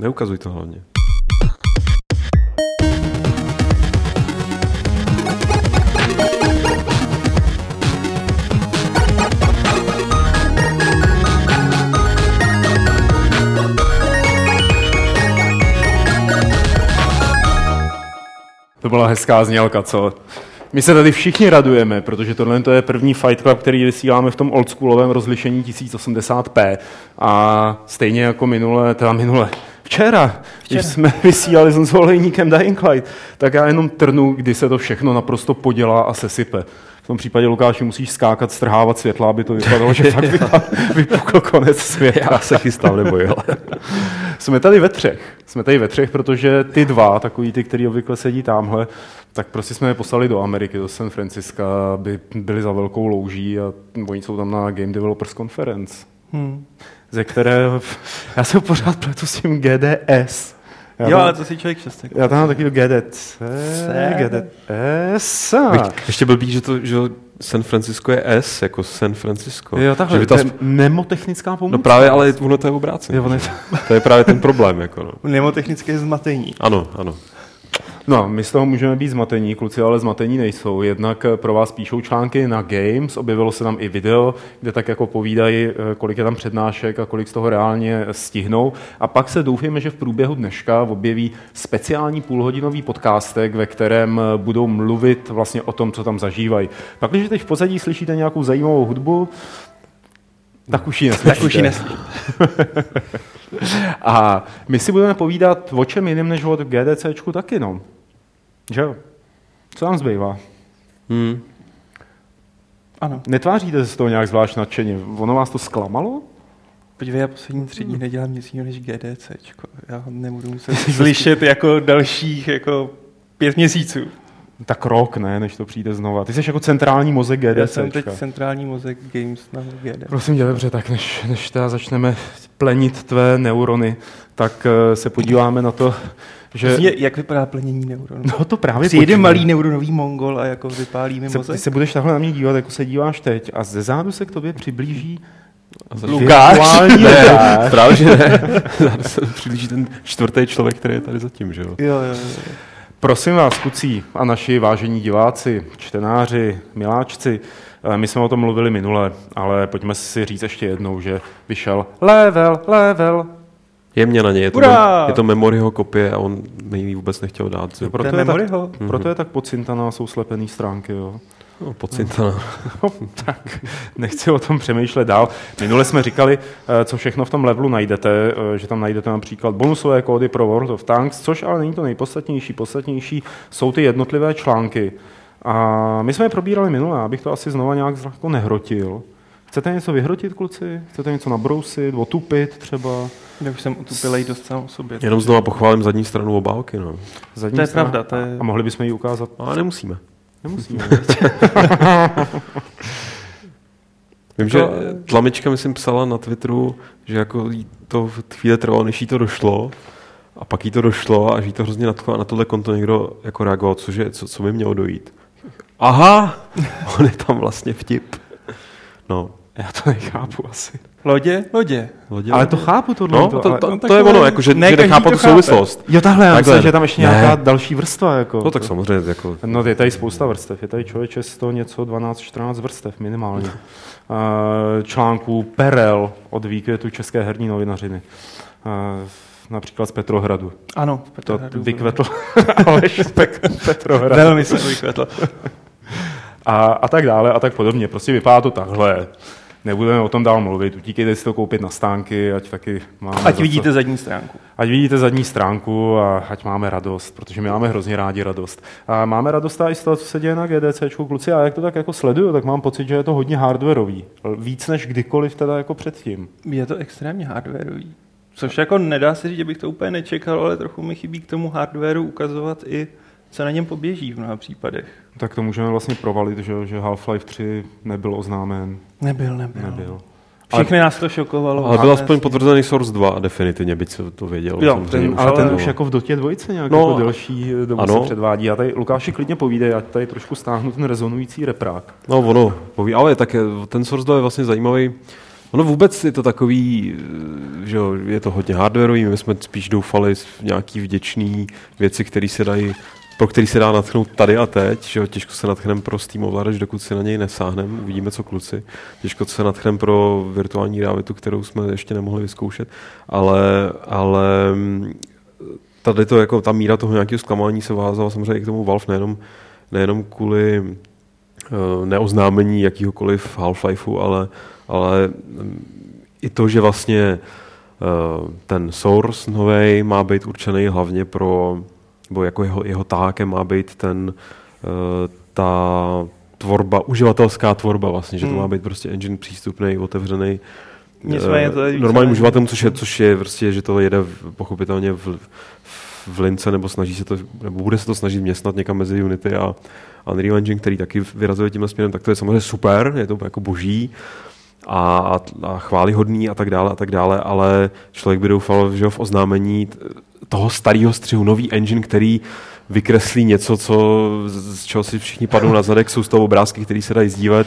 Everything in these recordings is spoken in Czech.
Neukazuj to hlavně. To byla hezká znělka, co? My se tady všichni radujeme, protože tohle to je první Fight Club, který vysíláme v tom oldschoolovém rozlišení 1080p. A stejně jako minule, teda minule, včera, včera. když jsme vysílali s Olejníkem Dying Light, tak já jenom trnu, kdy se to všechno naprosto podělá a sesype. V tom případě, Lukáši, musíš skákat, strhávat světla, aby to vypadalo, že fakt vypukl konec světa. Já se chystám, nebo jo. jsme tady ve třech. Jsme tady ve třech, protože ty dva, takový ty, který obvykle sedí tamhle, tak prostě jsme je poslali do Ameriky, do San Francisca, aby byli za velkou louží a oni jsou tam na Game Developers Conference. Hmm. Ze které, já se pořád pletu s tím GDS. Já jo, tam, ale to si člověk šestek. Já tam mám takový GDC, GDS. Ještě blbý, že to, že San Francisco je S, jako San Francisco. Jo, takhle, že to aspoň... nemotechnická pomůcka. No právě, ale ono to je obráceně. Jo, je... to je právě ten problém. Jako no. Nemotechnické zmatení. Ano, ano. No, my z toho můžeme být zmatení, kluci ale zmatení nejsou. Jednak eh, pro vás píšou články na Games, objevilo se tam i video, kde tak jako povídají, eh, kolik je tam přednášek a kolik z toho reálně stihnou. A pak se doufáme, že v průběhu dneška objeví speciální půlhodinový podcastek, ve kterém eh, budou mluvit vlastně o tom, co tam zažívají. Pak, když teď v pozadí slyšíte nějakou zajímavou hudbu, tak už ji neslyšíte. Tak už ji neslyšíte. a my si budeme povídat o čem jiném než o GDCčku taky, no. Že jo? Co nám zbývá? Hmm. Ano. Netváříte se z toho nějak zvlášť nadšeně? Ono vás to zklamalo? Podívej, já poslední tři dní nedělám nic jiného než GDC. Já nebudu muset slyšet jako dalších jako pět měsíců. Tak rok, ne, než to přijde znova. Ty jsi jako centrální mozek GDC. Já jsem teď centrální mozek Games na GDC. Prosím tě, dobře, tak než, než teda začneme plenit tvé neurony, tak uh, se podíváme na to, že... Je, jak vypadá plnění neuronů? No to právě Přijde malý neuronový mongol a jako vypálí mi mozek. Ty se budeš takhle na mě dívat, jako se díváš teď a ze zádu se k tobě přiblíží Lukáš? Ne, právě, že ne. Zároveň se přiblíží ten čtvrtý člověk, který je tady zatím, že jo? Jo, jo, jo. Prosím vás, kucí a naši vážení diváci, čtenáři, miláčci, eh, my jsme o tom mluvili minule, ale pojďme si říct ještě jednou, že vyšel level, level, Jemně na něj. Je to, je to Memoryho kopie a on mi vůbec nechtěl dát. Jo, proto, je tak, mm-hmm. proto je tak pocintaná, jsou slepený stránky. Jo. No, pocintaná. No, tak nechci o tom přemýšlet dál. Minule jsme říkali, eh, co všechno v tom levelu najdete, eh, že tam najdete například bonusové kódy pro World of Tanks, což ale není to nejpodstatnější. Podstatnější jsou ty jednotlivé články. A my jsme je probírali minule, abych to asi znova nějak jako nehrotil. Chcete něco vyhrotit, kluci? Chcete něco nabrousit, otupit třeba? Já už jsem utupilej dost sám o sobě. Jenom znova pochválím zadní stranu obálky. No. Zadní to je strana. pravda. To je... A mohli bychom ji ukázat? Ale nemusíme. Nemusíme. Vím, že Tlamička, myslím, psala na Twitteru, že jako to v chvíli trvalo, než jí to došlo, a pak jí to došlo a že jí to hrozně nadchlo a na tohle konto někdo jako reagoval, cože, co, co by mělo dojít. Aha, on je tam vlastně vtip. No, já to nechápu asi. Lodě? Lodě. Lodě ale to chápu tohle. No, to, to, to, no, to je ono, jako, že, ne, že nechápu tu souvislost. Jo, tahle, já myslím, že je tam ještě nějaká ne. další vrstva. Jako, no tak samozřejmě. Jako... No je tady spousta vrstev. Je tady člověče 100 něco, 12-14 vrstev minimálně. Uh, článků Perel od výkvětu České herní novinařiny. Uh, například z Petrohradu. Ano, z Petrohradu. To vykvetl Aleš Petrohradu. Velmi se vykvetl. a, a tak dále a tak podobně. Prostě vypadá to takhle nebudeme o tom dál mluvit, utíkejte si to koupit na stánky, ať taky máme... Ať vidíte co, zadní stránku. Ať vidíte zadní stránku a ať máme radost, protože my máme hrozně rádi radost. A máme radost i z toho, co se děje na GDC, kluci, a jak to tak jako sleduju, tak mám pocit, že je to hodně hardwareový. Víc než kdykoliv teda jako předtím. Je to extrémně hardwareový. Což jako nedá se říct, že bych to úplně nečekal, ale trochu mi chybí k tomu hardwareu ukazovat i co na něm poběží v mnoha případech. Tak to můžeme vlastně provalit, že, že Half-Life 3 nebyl oznámen. Nebyl, nebyl. nebyl. Všechny ale, nás to šokovalo. Ale byl aspoň potvrzený Source 2, definitivně, byť se to věděl. Jo, ten, ale ten už jako v Dotě dvojce nějak no, jako delší dobu ano. se předvádí. A tady Lukáši klidně povídej, ať tady trošku stáhnu ten rezonující reprák. No ono, poví, ale tak ten Source 2 je vlastně zajímavý Ono vůbec je to takový, eh, že je to hodně hardwareový, my jsme spíš doufali v nějaký vděčný věci, které se dají pro který se dá natchnout tady a teď, že jo, těžko se natchneme pro Steam ovladač, dokud si na něj nesáhneme, uvidíme co kluci. Těžko se natchneme pro virtuální realitu, kterou jsme ještě nemohli vyzkoušet, ale, ale mm, tady to, jako ta míra toho nějakého zklamání se vázala samozřejmě i k tomu Valve, nejenom, nejenom kvůli uh, neoznámení jakýhokoliv Half-Lifeu, ale, ale mm, i to, že vlastně uh, ten source nový má být určený hlavně pro nebo jako jeho, jeho tákem má být ten, uh, ta tvorba, uživatelská tvorba vlastně, že to hmm. má být prostě engine přístupný, otevřený Nicméně to je normálním uživatelům, což je, což je prostě, že to jede pochopitelně v, v lince, nebo snaží se to, nebo bude se to snažit městnat někam mezi Unity a Unreal Engine, který taky vyrazuje tímhle směrem, tak to je samozřejmě super, je to jako boží a, a, a chválihodný a tak dále a tak dále, ale člověk by doufal, že v oznámení toho starého střihu, nový engine, který vykreslí něco, co, z čeho si všichni padnou na zadek, jsou z toho obrázky, které se dají sdílet.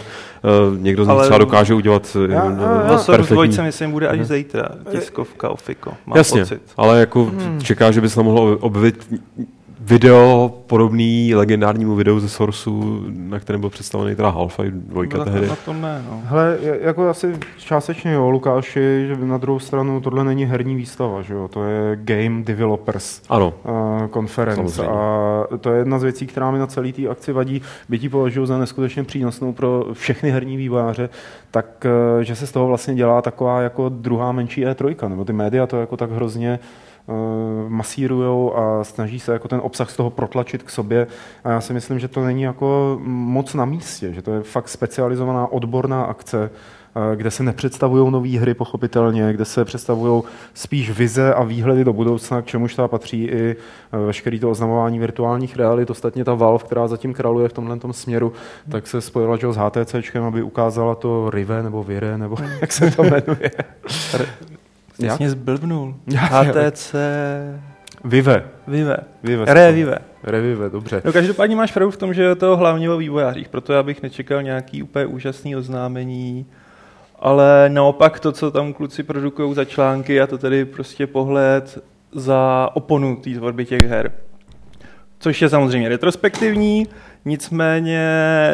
Uh, někdo z nich třeba dokáže udělat uh, já, já, já, perfektní. Dvojce, myslím, bude až zítra, tiskovka o FICO. Mám Jasně, pocit. ale jako hmm. čeká, že by se tam mohlo objevit video podobný legendárnímu videu ze Sourceu, na kterém byl představený teda Half-Life 2 no, tehdy. Na to ne, no. Hele, jako asi částečně jo, Lukáši, že na druhou stranu tohle není herní výstava, že jo, to je Game Developers ano. Uh, Conference a to je jedna z věcí, která mi na celý té akci vadí, byť ji považuji za neskutečně přínosnou pro všechny herní vývojáře, tak uh, že se z toho vlastně dělá taková jako druhá menší E3, nebo ty média to jako tak hrozně Eh, masírujou a snaží se jako ten obsah z toho protlačit k sobě. A já si myslím, že to není jako moc na místě, že to je fakt specializovaná odborná akce, eh, kde se nepředstavují nové hry pochopitelně, kde se představují spíš vize a výhledy do budoucna, k čemuž ta patří i eh, veškerý to oznamování virtuálních realit. Ostatně ta Valve, která zatím králuje v tomhle směru, tak se spojila že, s HTC, aby ukázala to Rive nebo Vire, nebo jak se to jmenuje. Jasně zblbnul. HTC... Vive. Vive. Vive. Revive. Revive, dobře. No každopádně máš pravdu v tom, že je to hlavně o vývojářích, proto já bych nečekal nějaký úplně úžasný oznámení, ale naopak to, co tam kluci produkují za články, a to tedy prostě pohled za oponu té tvorby těch her. Což je samozřejmě retrospektivní, nicméně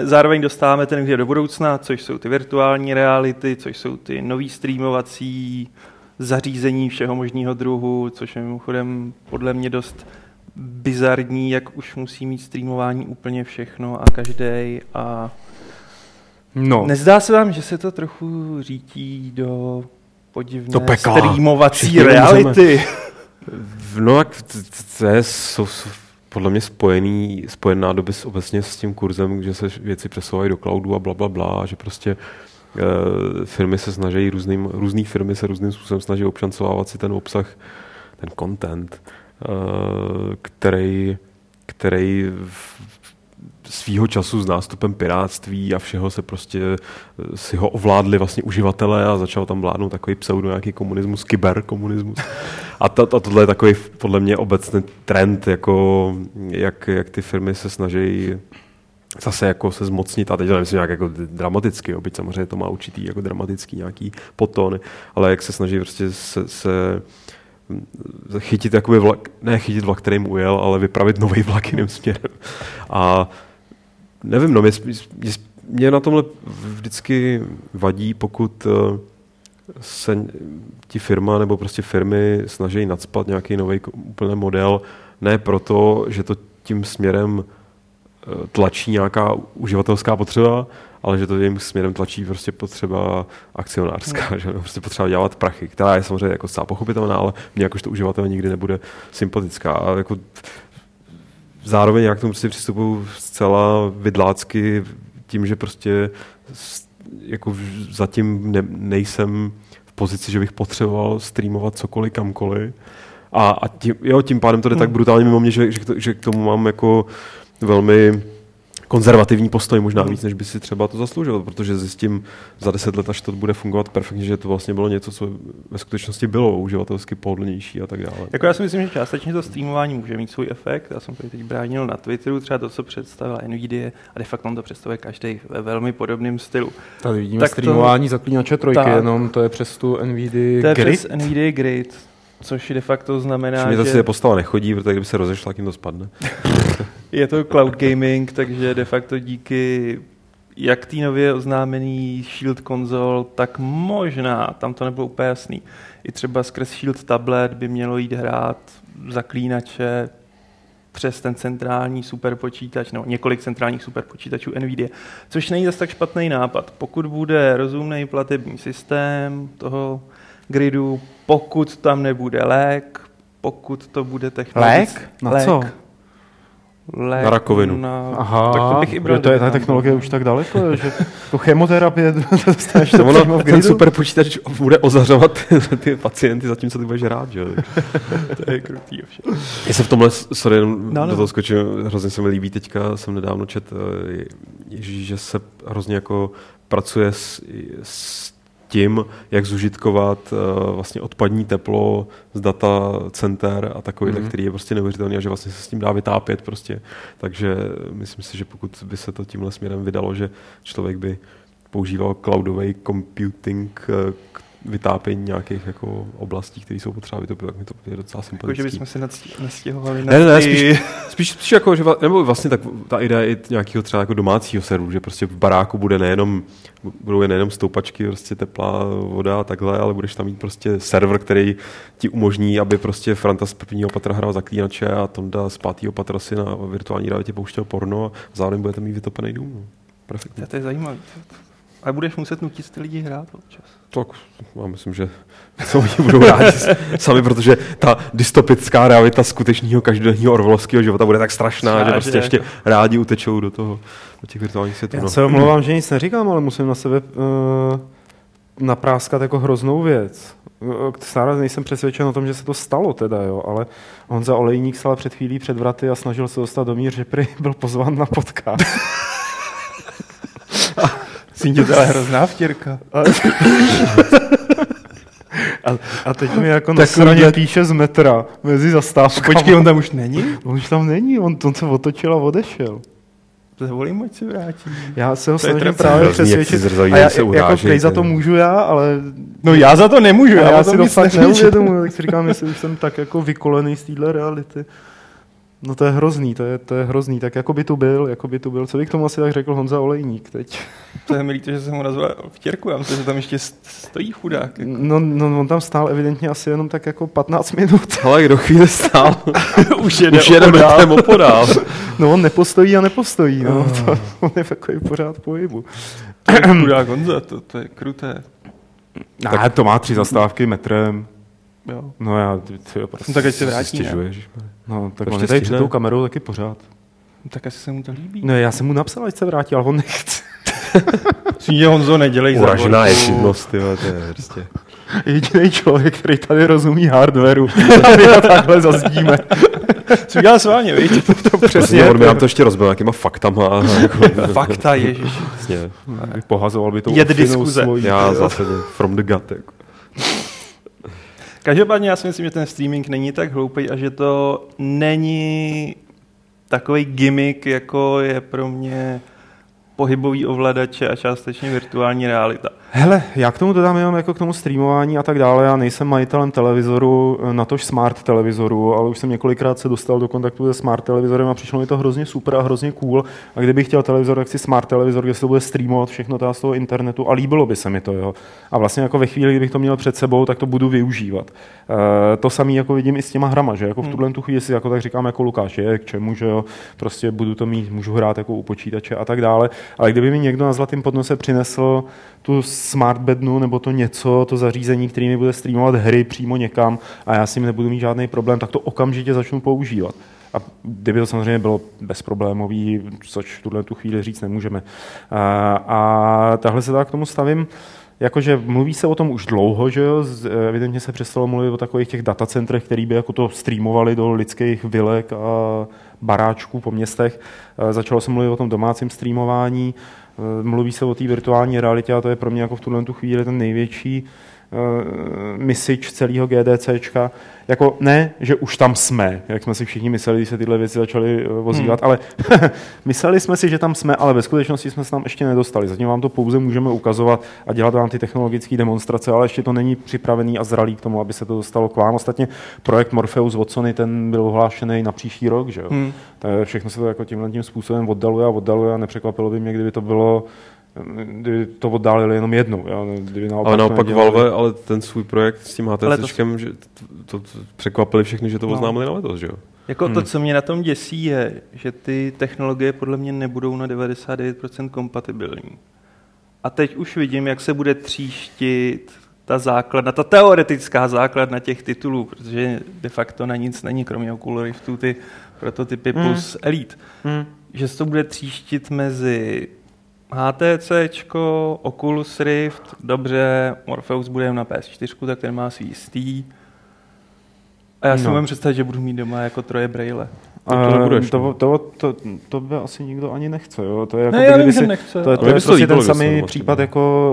zároveň dostáváme ten hře do budoucna, což jsou ty virtuální reality, což jsou ty nový streamovací zařízení všeho možného druhu, což je mimochodem podle mě dost bizarní, jak už musí mít streamování úplně všechno a každý a no. nezdá se vám, že se to trochu řítí do podivné do streamovací Všichni reality? No tak to je jsou, podle mě spojený, spojená doby s, obecně s tím kurzem, že se věci přesouvají do cloudu a bla, bla, bla, že prostě Eh, firmy se snaží různým, různý firmy se různým způsobem snaží občancovávat si ten obsah, ten content, eh, který, který svýho času s nástupem piráctví a všeho se prostě eh, si ho ovládli vlastně uživatelé a začal tam vládnout takový pseudo nějaký komunismus, kyberkomunismus. A, to, a tohle je takový podle mě obecný trend, jako jak, jak ty firmy se snaží zase jako se zmocnit, a teď to nemyslím nějak jako dramaticky, jo, byť samozřejmě to má určitý jako dramatický nějaký potón, ale jak se snaží prostě se, se chytit jakoby vlak, ne chytit vlak, který mu ujel, ale vypravit nový vlak jiným směrem. A nevím, no, mě, mě, mě na tomhle vždycky vadí, pokud eh, se ti firma nebo prostě firmy snaží nadspat nějaký nový úplně model, ne proto, že to tím směrem tlačí nějaká uživatelská potřeba, ale že to jim směrem tlačí prostě potřeba akcionářská, hmm. že prostě potřeba dělat prachy, která je samozřejmě jako zcela pochopitelná, ale mě jakožto uživatel nikdy nebude sympatická. A jako zároveň jak k tomu prostě přistupuju zcela vidlácky tím, že prostě jako zatím ne, nejsem v pozici, že bych potřeboval streamovat cokoliv kamkoliv. A, a tím, jo, tím pádem to jde hmm. tak brutálně mimo mě, že, že, že k tomu mám jako velmi konzervativní postoj možná víc, než by si třeba to zasloužil, protože zjistím za deset let, až to bude fungovat perfektně, že to vlastně bylo něco, co ve skutečnosti bylo uživatelsky pohodlnější a tak dále. Jako já si myslím, že částečně to streamování může mít svůj efekt. Já jsem to teď bránil na Twitteru, třeba to, co představila Nvidia, a de facto on to představuje každý ve velmi podobném stylu. Tady vidíme tak streamování to, zaklínače trojky, tak, jenom to je přes tu Nvidia To je Grid? přes Nvidia Grid, což de facto znamená, Všimně, že... se postava nechodí, protože kdyby se rozešla, jim to spadne. je to cloud gaming, takže de facto díky jak tý nově oznámený Shield konzol, tak možná, tam to nebylo úplně jasný, i třeba skrz Shield tablet by mělo jít hrát zaklínače přes ten centrální superpočítač, nebo několik centrálních superpočítačů NVIDIA, což není zase tak špatný nápad. Pokud bude rozumný platební systém toho gridu, pokud tam nebude lék, pokud to bude technologické... Lék? Na lék. co? Lék na rakovinu. Na... Aha, tak to bych i bral, to je ta technologie už tak daleko, že to chemoterapie dostaneš to ono, v ten super počítač bude ozařovat ty pacienty, zatímco ty budeš rád, že? to je krutý ovšem. Já se v tomhle, sorry, jenom no, no. do toho skočím, hrozně se mi líbí teďka, jsem nedávno čet, eh, ježí, že se hrozně jako pracuje s, s tím, jak zužitkovat uh, vlastně odpadní teplo z data center a takový, mm-hmm. který je prostě neuvěřitelný a že vlastně se s tím dá vytápět prostě. Takže myslím si, že pokud by se to tímhle směrem vydalo, že člověk by používal cloudový computing uh, k vytápění nějakých jako oblastí, které jsou potřeba vytopit, tak mi to je docela sympatický. Jako, že bychom se nastěhovali na ne, ne, spíš, spíš, spíš, jako, že, nebo vlastně tak ta idea je nějakého třeba jako domácího serveru, že prostě v baráku bude nejenom, budou nejenom stoupačky, prostě teplá voda a takhle, ale budeš tam mít prostě server, který ti umožní, aby prostě Franta z prvního patra hrál zaklínače a Tonda z pátého patra si na virtuální realitě pouštěl porno a zároveň budete mít vytopený dům. No. Perfektně. To je zajímavé. Ale budeš muset nutit ty lidi hrát občas. Tak, já myslím, že co oni budou rádi sami, protože ta dystopická realita skutečného každodenního orvolovského života bude tak strašná, Snáže. že prostě ještě rádi utečou do toho, do těch virtuálních světů. Já no. se omlouvám, že nic neříkám, ale musím na sebe uh, napráskat jako hroznou věc. Stále nejsem přesvědčen o tom, že se to stalo teda, jo, ale Honza Olejník stál před chvílí před vraty a snažil se dostat do mír, že prý byl pozván na podcast. Syn to je hrozná vtěrka. A, a, a teď mi jako na straně píše z metra mezi zastávkami. Počkej, on tam už není? On už tam není, on, on se otočil a odešel. Zavolím, ať se vrátí. Já se ho snažím právě přesvědčit. A já, se jako prej za to můžu já, ale... No já za to nemůžu, já, já si to fakt neuvědomuji, tak si říkám, jestli už jsem tak jako vykolený z téhle reality. No to je hrozný, to je, to je hrozný. Tak jako by tu byl, jako by tu byl. Co by k tomu asi tak řekl Honza Olejník teď? To je milý, to, že jsem mu nazval vtěrku, já myslím, že tam ještě stojí chudák. Jako. No, no, on tam stál evidentně asi jenom tak jako 15 minut. Ale kdo chvíli stál? Už jede, Už jede opodál. opodál. no on nepostojí a nepostojí, no. Oh. To, on je takový pořád pohybu. To je chudák Honza, to, to je kruté. No, tak to má tři zastávky metrem. Jo. No já, ty, prostě, no, tak ať se vrátí, stěžuješ. No, tak on je tady před tou kamerou taky pořád. Tak asi se mu to líbí. No, já jsem mu napsal, ať se vrátí, ale on nechce. Svítě Honzo, nedělej Uražená je činnost, tyhle, to je prostě. Jediný člověk, který tady rozumí hardwareu. Tady ho takhle zazdíme. Co dělá s vámi, víš? To, to přesně. On by nám to ještě rozbil nějakýma faktama. Jako, Fakta, ježiš. Přesně. Pohazoval by to Jed diskuze. Svojí, já zase from the gut. Jako. Každopádně já si myslím, že ten streaming není tak hloupý a že to není takový gimmick, jako je pro mě pohybový ovladače a částečně virtuální realita. Hele, já k tomu dodám jenom jako k tomu streamování a tak dále. Já nejsem majitelem televizoru, eh, natož smart televizoru, ale už jsem několikrát se dostal do kontaktu se smart televizorem a přišlo mi to hrozně super a hrozně cool. A kdybych chtěl televizor, tak si smart televizor, kde se to bude streamovat všechno to z toho internetu a líbilo by se mi to. Jo. A vlastně jako ve chvíli, kdybych to měl před sebou, tak to budu využívat. E, to samé jako vidím i s těma hrama, že jako v hmm. tuhle tu chvíli si jako tak říkám jako Lukáš, je k čemu, že jo, prostě budu to mít, můžu hrát jako u počítače a tak dále. Ale kdyby mi někdo na zlatém podnose přinesl tu smart bednu nebo to něco, to zařízení, který mi bude streamovat hry přímo někam a já s tím nebudu mít žádný problém, tak to okamžitě začnu používat. A kdyby to samozřejmě bylo bezproblémový, což v tuhle tu chvíli říct nemůžeme. A, a tahle se tak k tomu stavím. jakože mluví se o tom už dlouho, že jo, evidentně se přestalo mluvit o takových těch datacentrech, který by jako to streamovali do lidských vilek a baráčků po městech. Eh, začalo se mluvit o tom domácím streamování, eh, mluví se o té virtuální realitě a to je pro mě jako v tuhle tu chvíli ten největší misič celého GDCčka. Jako ne, že už tam jsme, jak jsme si všichni mysleli, když se tyhle věci začaly uh, ozývat, hmm. ale mysleli jsme si, že tam jsme, ale ve skutečnosti jsme se tam ještě nedostali. Zatím vám to pouze můžeme ukazovat a dělat vám ty technologické demonstrace, ale ještě to není připravený a zralý k tomu, aby se to dostalo k vám. Ostatně projekt Morpheus od Sony, ten byl ohlášený na příští rok, že jo? Hmm. všechno se to jako tímhle tím způsobem oddaluje a oddaluje a nepřekvapilo by mě, kdyby to bylo kdyby to oddálili jenom jednou. Jo? Kdyby naopak ale naopak Valve, ale ten svůj projekt s tím HTCčkem, že to, to, překvapili všechny, že to no. oznámili na letos, že jo? Jako hmm. to, co mě na tom děsí, je, že ty technologie podle mě nebudou na 99% kompatibilní. A teď už vidím, jak se bude tříštit ta základna, ta teoretická základna těch titulů, protože de facto na nic není, kromě Oculus Riftu, ty prototypy hmm. plus Elite. Hmm. Že se to bude tříštit mezi HTC, Oculus Rift, dobře, Morpheus bude na PS4, tak ten má svý jistý. A já si no. můžu představit, že budu mít doma jako troje braille. To, to, nebudeš, to, to, to, to, by asi nikdo ani nechce. Jo? To je jako ne, já vím, si, nechce. To, to, to je prostě ten samý případ jako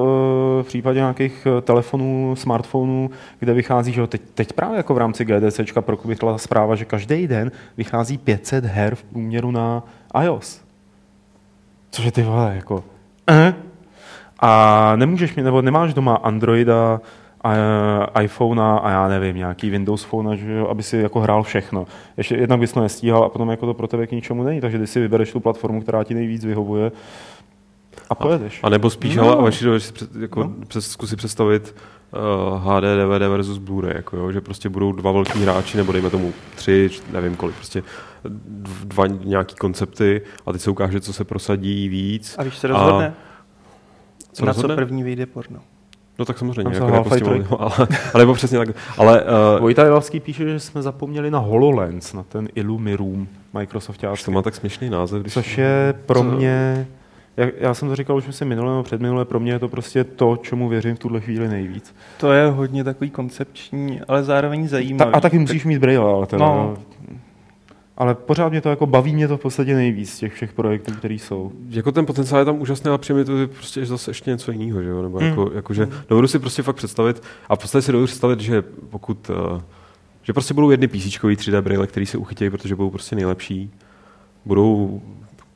uh, v případě nějakých eh, telefonů, smartphonů, kde vychází, že jo, teď, teď právě jako v rámci GDC prokubitla zpráva, že každý den vychází 500 her v průměru na iOS. Což je ty vole, jako... Uh. A nemůžeš mít, nebo nemáš doma Androida, a, iPhone a já nevím, nějaký Windows Phone, že aby si jako hrál všechno. Ještě jednak bys to nestíhal a potom jako to pro tebe k ničemu není, takže ty si vybereš tu platformu, která ti nejvíc vyhovuje a pojedeš. A, a nebo spíš, no. ale si jako no. přes, zkusit představit uh, HD, DVD versus Blu-ray, jako jo, že prostě budou dva velký hráči, nebo dejme tomu tři, nevím kolik, prostě dva nějaký koncepty a teď se ukáže, co se prosadí víc. A víš, se rozhodne? A... Co na rozhodne? co první vyjde porno? No tak samozřejmě, jako, tím, ale, ale nebo přesně tak. Ale, uh, Vojta Jelavský píše, že jsme zapomněli na HoloLens, na ten Illumiroom Microsoft. To má tak směšný název. Když Což je pro co? mě, já, já jsem to říkal už si minule nebo předminule, pro mě je to prostě to, čemu věřím v tuhle chvíli nejvíc. To je hodně takový koncepční, ale zároveň zajímavý. Ta, a taky musíš mít braille, ale teda, no ale pořád mě to jako baví mě to v podstatě nejvíc z těch všech projektů, které jsou. Jako ten potenciál je tam úžasný, ale přijde to je prostě zase ještě něco jiného, že jo? Nebo mm. jako, jako, že mm. dovedu si prostě fakt představit, a v podstatě si dovedu představit, že pokud, uh, že prostě budou jedny PC 3D braille, který se uchytějí, protože budou prostě nejlepší, budou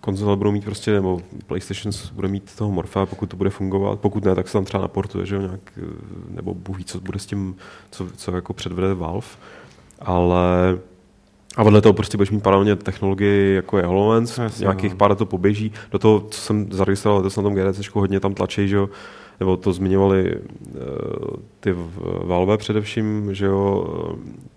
konzole budou mít prostě, nebo PlayStation bude mít toho Morfa, pokud to bude fungovat, pokud ne, tak se tam třeba naportuje, že jo, nějak, eh, nebo Bůh ví, co bude s tím, co, co jako předvede Valve, ale a vedle toho prostě budeš mít paralelně technologii, jako je HoloLens, Jasně, nějakých no. pár to poběží. Do toho, co jsem zaregistroval, to jsem na tom GDC hodně tam tlačí, že jo, nebo to zmiňovali uh, ty Valve především, že jo,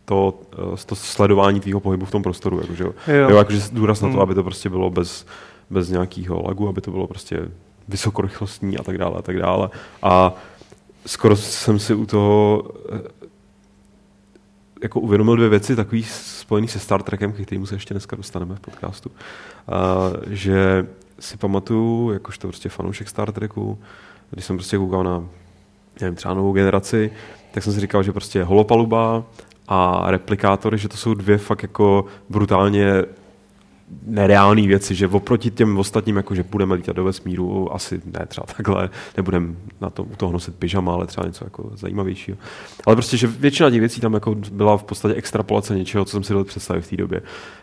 to, uh, to sledování tvýho pohybu v tom prostoru, jako, že jo. jo. jo jakože důraz na to, hmm. aby to prostě bylo bez, bez nějakého lagu, aby to bylo prostě vysokorychlostní a tak dále a tak dále. A skoro jsem si u toho jako uvědomil dvě věci, takový spojený se Star Trekem, k kterému se ještě dneska dostaneme v podcastu, uh, že si pamatuju, jakožto prostě fanoušek Star Treku, když jsem prostě koukal na nevím, třeba novou generaci, tak jsem si říkal, že prostě holopaluba a replikátory, že to jsou dvě fakt jako brutálně nereální věci, že oproti těm ostatním, jako že budeme lítat do vesmíru, asi ne třeba takhle, nebudeme na to, u toho nosit pyžama, ale třeba něco jako zajímavějšího. Ale prostě, že většina těch věcí tam jako byla v podstatě extrapolace něčeho, co jsem si dal představit v té době.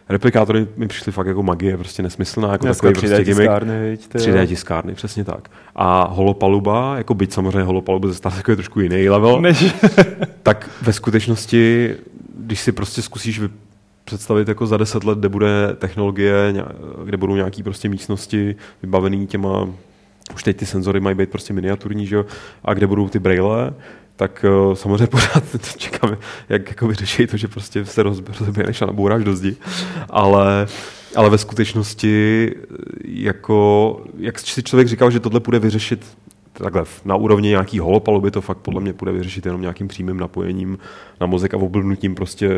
Replikátory mi přišly fakt jako magie, prostě nesmyslná, jako Dneska takový 3D prostě tiskárny, 3D tiskárny, přesně tak. A holopaluba, jako byť samozřejmě holopaluba ze Star je trošku jiný level, Než... tak ve skutečnosti, když si prostě zkusíš představit jako za deset let, kde bude technologie, kde budou nějaký prostě místnosti vybavený těma, už teď ty senzory mají být prostě miniaturní, že jo, a kde budou ty braille, tak uh, samozřejmě pořád čekáme, jak jako vyřeší to, že prostě se rozběhneš a nabouráš do zdi, ale, ale ve skutečnosti jako, jak si člověk říkal, že tohle bude vyřešit takhle na úrovni nějaký holopaluby to fakt podle mě bude vyřešit jenom nějakým přímým napojením na mozek a oblbnutím prostě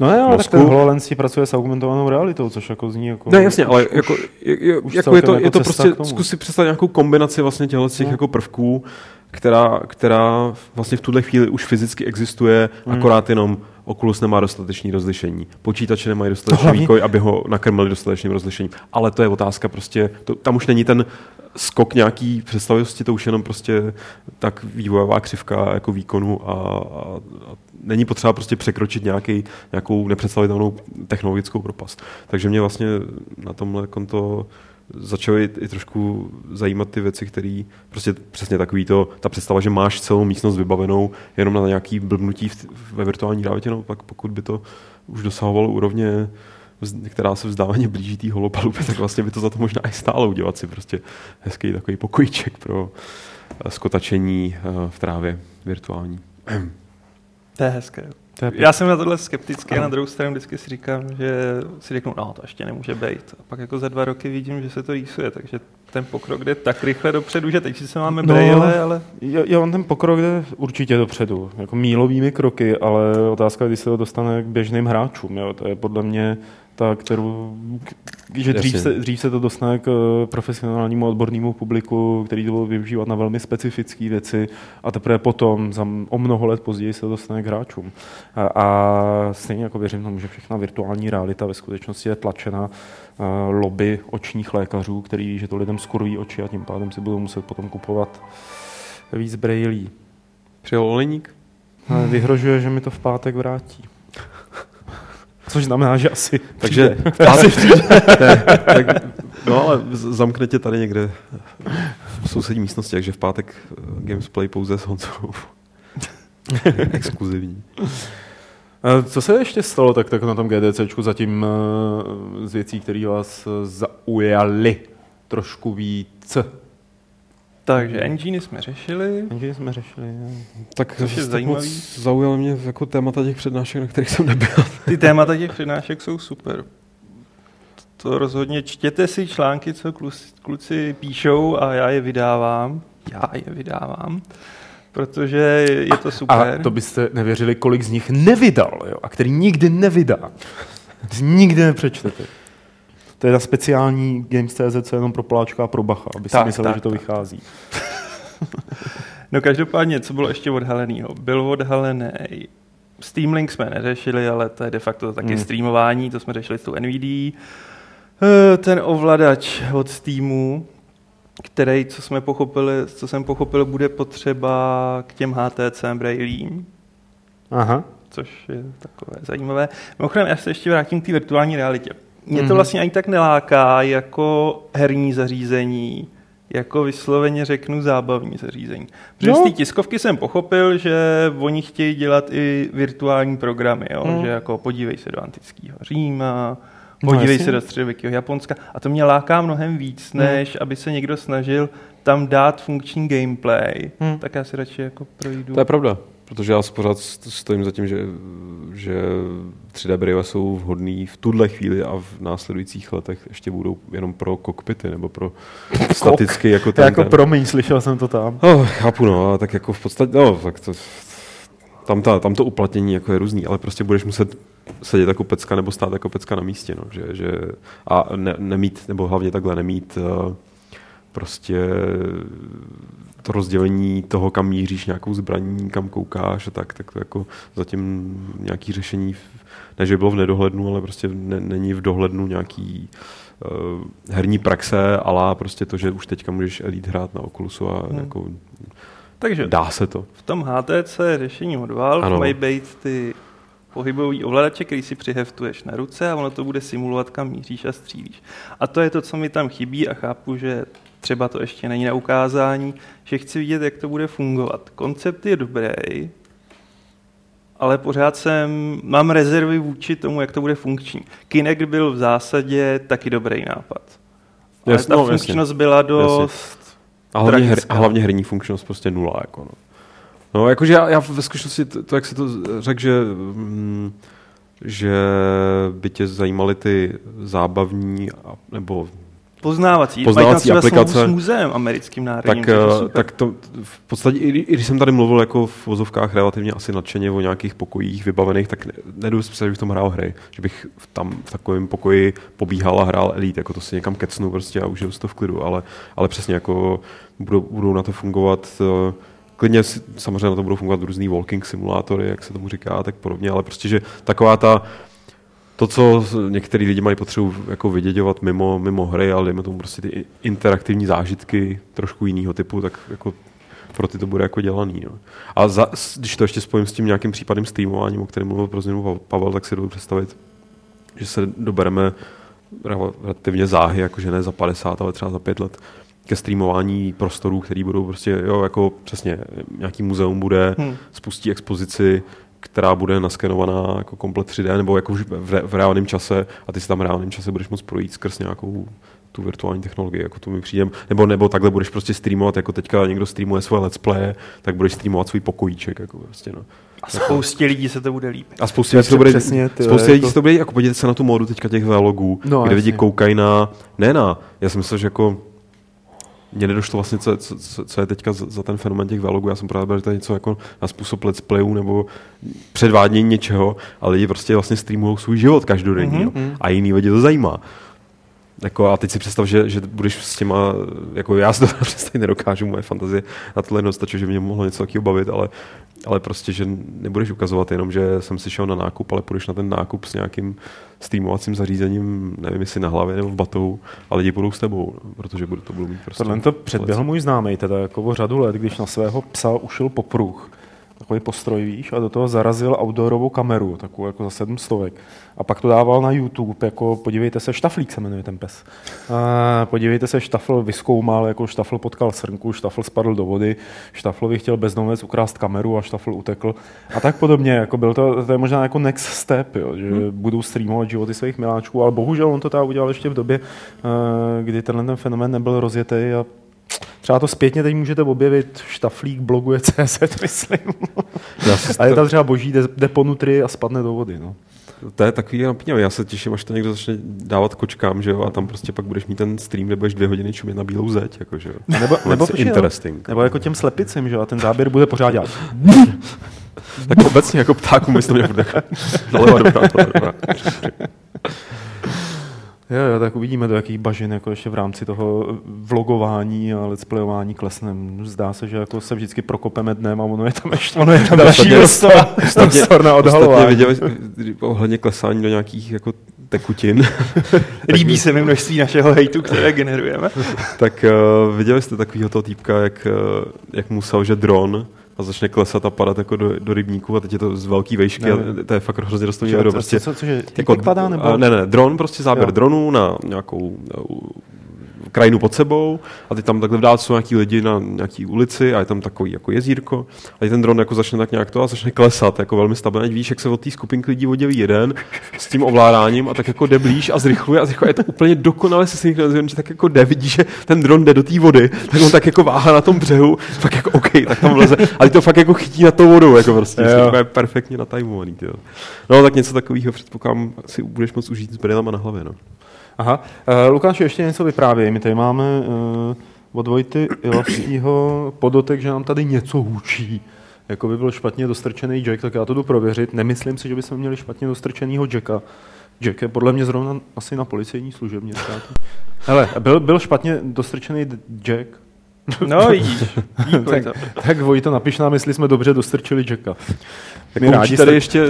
No ne, ale tak ten HoloLens pracuje s augmentovanou realitou, což jako zní jako... Ne, jasně, ale jako, je, je, jako je to, jako je to prostě, zkus si představit nějakou kombinaci vlastně těchto těch no. jako prvků, která, která vlastně v tuhle chvíli už fyzicky existuje, hmm. akorát jenom Oculus nemá dostatečný rozlišení. Počítače nemají dostatečný výkoj, aby ho nakrmili dostatečným rozlišením. Ale to je otázka prostě, to, tam už není ten skok nějaký představivosti, to už jenom prostě tak vývojová křivka jako výkonu a, a, a není potřeba prostě překročit nějaký, nějakou nepředstavitelnou technologickou propast. Takže mě vlastně na tomhle konto začaly i trošku zajímat ty věci, které prostě přesně takový to, ta představa, že máš celou místnost vybavenou jenom na nějaký blbnutí ve virtuální realitě, no pak pokud by to už dosahovalo úrovně která se vzdávaně blíží té holopalubě, tak vlastně by to za to možná i stálo udělat si prostě hezký takový pokojíček pro eh, skotačení eh, v trávě virtuální. To je hezké. To Já jsem na tohle skeptický a na druhou stranu vždycky si říkám, že si řeknu, no to ještě nemůže být. A pak jako za dva roky vidím, že se to rýsuje, takže ten pokrok jde tak rychle dopředu, že teď si se máme no, brejle, ale... Jo, jo, ten pokrok jde určitě dopředu, jako mílovými kroky, ale otázka, kdy se to dostane k běžným hráčům, jo, to je podle mě ta, kterou, že dřív se, dřív se to dostane k eh, profesionálnímu odbornému publiku, který to bude využívat na velmi specifické věci a teprve potom, za o mnoho let později se to dostane k hráčům. A, a stejně jako věřím tomu, že všechna virtuální realita ve skutečnosti je tlačena uh, lobby očních lékařů, který že to lidem skurví oči a tím pádem si budou muset potom kupovat víc brejlí. Přijel Oleník? Vyhrožuje, že mi to v pátek vrátí. Což znamená, že asi Takže v pátek ne, tak, No ale zamkne tě tady někde v sousední místnosti, takže v pátek eh, Gamesplay pouze s Honzou. Exkluzivní. Co se ještě stalo tak, tak na tom GDCčku zatím eh, z věcí, které vás zaujaly trošku víc? Takže engine jsme řešili. Engine jsme řešili, jo. Tak Což je zajímavý. zaujalo mě jako témata těch přednášek, na kterých jsem nebyl. Ty témata těch přednášek jsou super. To rozhodně čtěte si články, co kluci píšou a já je vydávám. Já je vydávám protože je to super. A to byste nevěřili, kolik z nich nevydal, jo? a který nikdy nevydá. Nikdy nepřečtete. To je ta speciální Games.cz, co je jenom pro Poláčka a pro Bacha, aby si mysleli, tak, že to tak. vychází. no každopádně, co bylo ještě odhaleného? Byl odhalený Steam Link jsme neřešili, ale to je de facto taky hmm. streamování, to jsme řešili s tou NVD. Eh, ten ovladač od Steamu, který, co jsme pochopili, co jsem pochopil, bude potřeba k těm HTC brailím. Aha. Což je takové zajímavé. Mimochodem, já se ještě vrátím k té virtuální realitě mě to mhm. vlastně ani tak neláká jako herní zařízení, jako vysloveně řeknu zábavní zařízení. Protože no. z té tiskovky jsem pochopil, že oni chtějí dělat i virtuální programy, jo? Mm. že jako podívej se do antického Říma, no, podívej no, se do středověkého Japonska a to mě láká mnohem víc, mhm. než mm. aby se někdo snažil tam dát funkční gameplay, mm. tak já si radši jako projdu. To je pravda. Protože já pořád stojím za tím, že, že 3D brýle jsou vhodný v tuhle chvíli a v následujících letech ještě budou jenom pro kokpity nebo pro staticky jako ten. Jako ten. promiň, slyšel jsem to tam. Oh, chápu, no, ale tak jako v podstatě, no, tak to, tam, ta, tam to uplatnění jako je různý, ale prostě budeš muset sedět jako pecka nebo stát jako pecka na místě, no, že, že a ne, nemít, nebo hlavně takhle nemít uh, prostě to rozdělení toho, kam míříš nějakou zbraní, kam koukáš a tak, tak to jako zatím nějaký řešení, ne, že bylo v nedohlednu, ale prostě ne, není v dohlednu nějaký uh, herní praxe, ale prostě to, že už teďka můžeš Elite hrát na Oculusu a hmm. jako takže dá se to. V tom HTC řešení od Valve ano. mají být ty pohybový ovladače, který si přiheftuješ na ruce a ono to bude simulovat, kam míříš a střílíš. A to je to, co mi tam chybí a chápu, že třeba to ještě není na ukázání, že chci vidět, jak to bude fungovat. Koncept je dobrý, ale pořád jsem, mám rezervy vůči tomu, jak to bude funkční. Kinect byl v zásadě taky dobrý nápad. Ale jasně, ta no, funkčnost jasně. byla dost A hlavně, her, a hlavně herní funkčnost prostě nula. Jako no. no jakože já, já ve zkušenosti, to, to, jak se to řekl, že, mm, že by tě zajímaly ty zábavní nebo poznávací. poznávací aplikace. S muzeem americkým národním. Tak, to eh, tak to v podstatě, i, i když jsem tady mluvil jako v vozovkách relativně asi nadšeně o nějakých pokojích vybavených, tak nedu si že bych v tom hrál hry. Že bych tam v takovém pokoji pobíhal a hrál Elite, jako to si někam kecnu prostě a užiju si to v klidu, ale, ale přesně jako budou, budou na to fungovat uh, klidně samozřejmě na to budou fungovat různý walking simulátory, jak se tomu říká, a tak podobně, ale prostě, že taková ta to, co některý lidi mají potřebu jako vyděděvat mimo, mimo hry, ale dejme tomu prostě ty interaktivní zážitky trošku jiného typu, tak jako pro ty to bude jako dělaný. No. A za, když to ještě spojím s tím nějakým případem streamováním, o kterém mluvil pro změnu Pavel, tak si dovedu představit, že se dobereme relativně záhy, jakože ne za 50, ale třeba za 5 let, ke streamování prostorů, které budou prostě, jo, jako přesně, nějaký muzeum bude, hmm. spustí expozici, která bude naskenovaná jako komplet 3D, nebo jako v, v reálném čase a ty si tam v reálném čase budeš moct projít skrz nějakou tu virtuální technologii, jako to mi přijde, nebo, nebo takhle budeš prostě streamovat, jako teďka někdo streamuje svoje let's play, tak budeš streamovat svůj pokojíček, jako prostě, no. A spoustě lidí se to bude líbit. A spoustě lidí se to bude, přesně, ty, spoustě lidí jako... se to bude, jako podívejte se na tu módu teďka těch vlogů, no, kde lidi koukají na, ne na, já si myslím, že jako mně nedošlo vlastně, co, co, co je teďka za, za ten fenomén těch vlogů. Já jsem právě že to je něco jako na způsob let's playů nebo předvádění něčeho, ale lidi prostě vlastně streamují svůj život každodenní mm-hmm. a jiný lidi to zajímá. Jako, a teď si představ, že, že budeš s těma, jako já si to představit nedokážu, moje fantazie na tohle nedostačuje, že mě mohlo něco takového bavit, ale, ale prostě, že nebudeš ukazovat jenom, že jsem si šel na nákup, ale půjdeš na ten nákup s nějakým streamovacím zařízením, nevím jestli na hlavě nebo v batou, a lidi budou s tebou, protože to budou mít prostě. Tohle to předběhl můj známý, teda jako o řadu let, když na svého psa ušil popruh takový postroj, víš, a do toho zarazil outdoorovou kameru, takovou jako za sedm stovek. A pak to dával na YouTube, jako podívejte se, Štaflík se jmenuje ten pes. A podívejte se, Štafl vyskoumal, jako Štafl potkal srnku, Štafl spadl do vody, Štaflovi chtěl bezdomec ukrást kameru a Štafl utekl. A tak podobně, jako byl to, to je možná jako next step, jo, že hmm. budou streamovat životy svých miláčků, ale bohužel on to teda udělal ještě v době, eh, kdy tenhle ten fenomén nebyl rozjetý a Třeba to zpětně teď můžete objevit, štaflík bloguje CZ, myslím. a je tam třeba boží, jde, jde po nutry a spadne do vody. No. To je takový napínavý. Já se těším, až to někdo začne dávat kočkám, že jo, a tam prostě pak budeš mít ten stream, kde budeš dvě hodiny čumět na bílou zeď, jako, že jo. Nebo, nebo, interesting. nebo jako těm slepicím, že jo, a ten záběr bude pořád dělat. tak obecně jako ptákům myslím, že bude Jo, jo, tak uvidíme, do jakých bažin jako ještě v rámci toho vlogování a let's playování klesnem. Zdá se, že jako se vždycky prokopeme dnem a ono je tam ještě ono je tam další prostor, na odhalování. viděli ohledně klesání do nějakých jako tekutin. Líbí se mi množství našeho hejtu, které generujeme. tak uh, viděli jste takového toho týpka, jak, uh, jak musel, že dron a začne klesat a padat jako do, do rybníku a teď je to z velký vejšky ne, a to je fakt hrozně video. Prostě, co, co, cože, jako, padá nebo? Ne, ne, dron, prostě záběr jo. dronů na nějakou krajinu pod sebou a ty tam takhle v dálce jsou nějaký lidi na nějaký ulici a je tam takový jako jezírko a ten dron jako začne tak nějak to a začne klesat jako velmi stabilně. Víš, jak se od té skupinky lidí oddělí jeden s tím ovládáním a tak jako jde blíž a zrychluje a zrychluje. Je to úplně dokonale se synchronizuje, že tak jako jde, vidí, že ten dron jde do té vody, tak on tak jako váha na tom břehu, fakt jako OK, tak tam vleze, ale to fakt jako chytí na tou vodou, jako prostě, jo. je perfektně natajmovaný. No tak něco takového předpokládám si budeš moc užít s brýlema na hlavě. No. Aha. Uh, Lukáš, ještě něco vyprávěj. My tady máme uh, od Vojty Ilavskýho podotek, že nám tady něco hůčí. Jako by byl špatně dostrčený Jack, tak já to jdu prověřit. Nemyslím si, že bychom měli špatně dostrčenýho Jacka. Jack je podle mě zrovna asi na policejní služebně. Hele, byl, byl špatně dostrčený Jack? No vidíš. tak, tak Vojto, napiš nám, jestli jsme dobře dostrčili Jacka. My rádi tady jste... ještě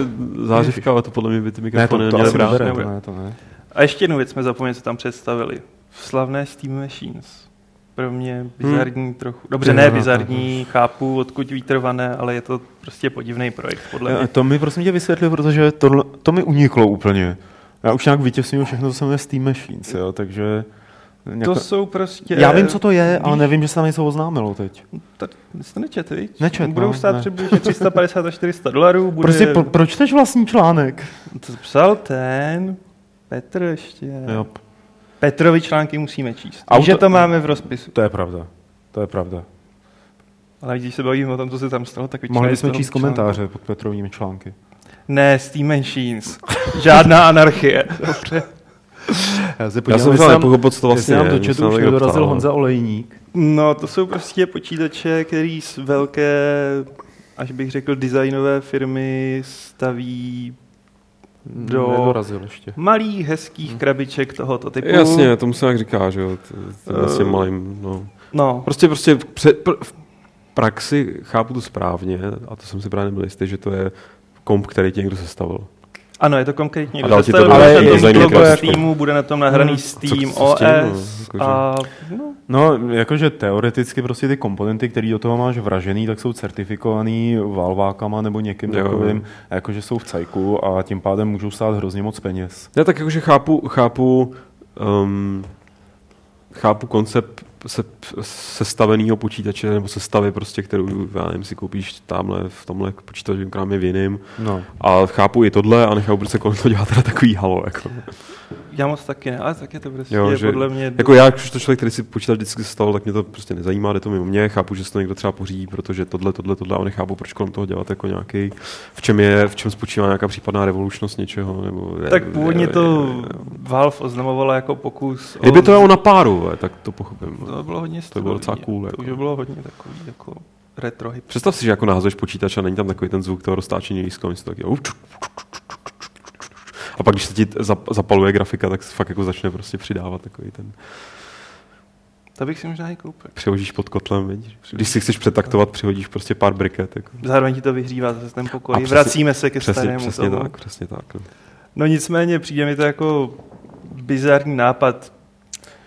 zářivka, ale to podle mě by ty mikrofony ne, to, to neměly brát. Ne, to ne, to ne. A ještě jednu věc jsme zapomněli, co tam představili. Slavné Steam Machines. Pro mě bizarní hmm. trochu. Dobře, ne bizarní, chápu, odkud výtrvané, ale je to prostě podivný projekt, podle mě. To mi prosím tě vysvětli, protože to, to mi uniklo úplně. Já už nějak vytěsňuju všechno, co se jmenuje Steam Machines, jo, takže... Nějako... To jsou prostě... Já vím, co to je, ale nevím, že se tam něco oznámilo teď. Tak jste nečet, viď? Nečet, Budou no, stát ne. přibližně 350 až 400 dolarů. Bude... Prostě po, proč čteš vlastní článek? To psal ten Petr ještě. Jo. Petrovi články musíme číst. A že to máme v rozpisu. To je pravda. To je pravda. Ale když se bavíme o tom, co se tam stalo, tak Mohli bychom číst komentáře pod Petrovými články. Ne, Steam Machines. Žádná anarchie. Dobře. Já, se podívám, Já jsem nepochopil, co to vlastně je. do četu už dorazil Honza Olejník. No, to jsou prostě počítače, který z velké, až bych řekl, designové firmy staví do ještě. malých, hezkých hmm. krabiček tohoto typu. Jasně, tomu se jak říká, že jo, to, to uh, malým, no. no. Prostě, prostě pře, pr, praxi chápu to správně, a to jsem si právě nebyl jistý, že to je komp, který ti někdo sestavil. Ano, je to konkrétně. A dal to do- ale do je to. Steamu, bude na tom nahraný Hmm. Steam, Co- co s tím, no, OS jakože- a no, No, jakože teoreticky prostě ty komponenty, které do toho máš vražený, tak jsou certifikovaný valvákama nebo někým jo. takovým, jakože jsou v cajku a tím pádem můžou stát hrozně moc peněz. Já tak jakože chápu, chápu, um, chápu koncept se, sestaveného počítače nebo sestavy prostě, kterou já nevím, si koupíš tamhle v tomhle počítačovém krámě v jiným. No. A chápu i tohle a nechápu, proč se kolem toho dělá teda takový halo. Jako. Já moc taky ne, ale tak je to prostě Jo, je že, podle mě... jako já, když to člověk, který si počítač vždycky sestavil, tak mě to prostě nezajímá, jde to mimo mě, chápu, že se to někdo třeba pořídí, protože tohle, tohle, tohle, ale nechápu, proč kolem toho dělat jako nějaký, v čem je, v čem spočívá nějaká případná revolučnost něčeho, nebo... tak původně to Valve oznamovala jako pokus o- Kdyby to jelo na páru, tak to pochopím. To by bylo hodně To by bylo docela cool, To jako. už by bylo hodně takový jako retro hip. Představ si, že jako nahazuješ počítač a není tam takový ten zvuk toho roztáčení lístka, něco taky. A pak, když se ti zap- zapaluje grafika, tak se fakt jako začne prostě přidávat takový ten... To bych si možná i koupil. Přihodíš pod kotlem, vidíš? Když si chceš přetaktovat, přihodíš prostě pár briket. Jako. Zároveň ti to vyhřívá zase ten pokoj. přesně- Vracíme se ke Přesně, starému přesně tomu. tak, přesně tak. no. No nicméně přijde mi to jako bizarní nápad.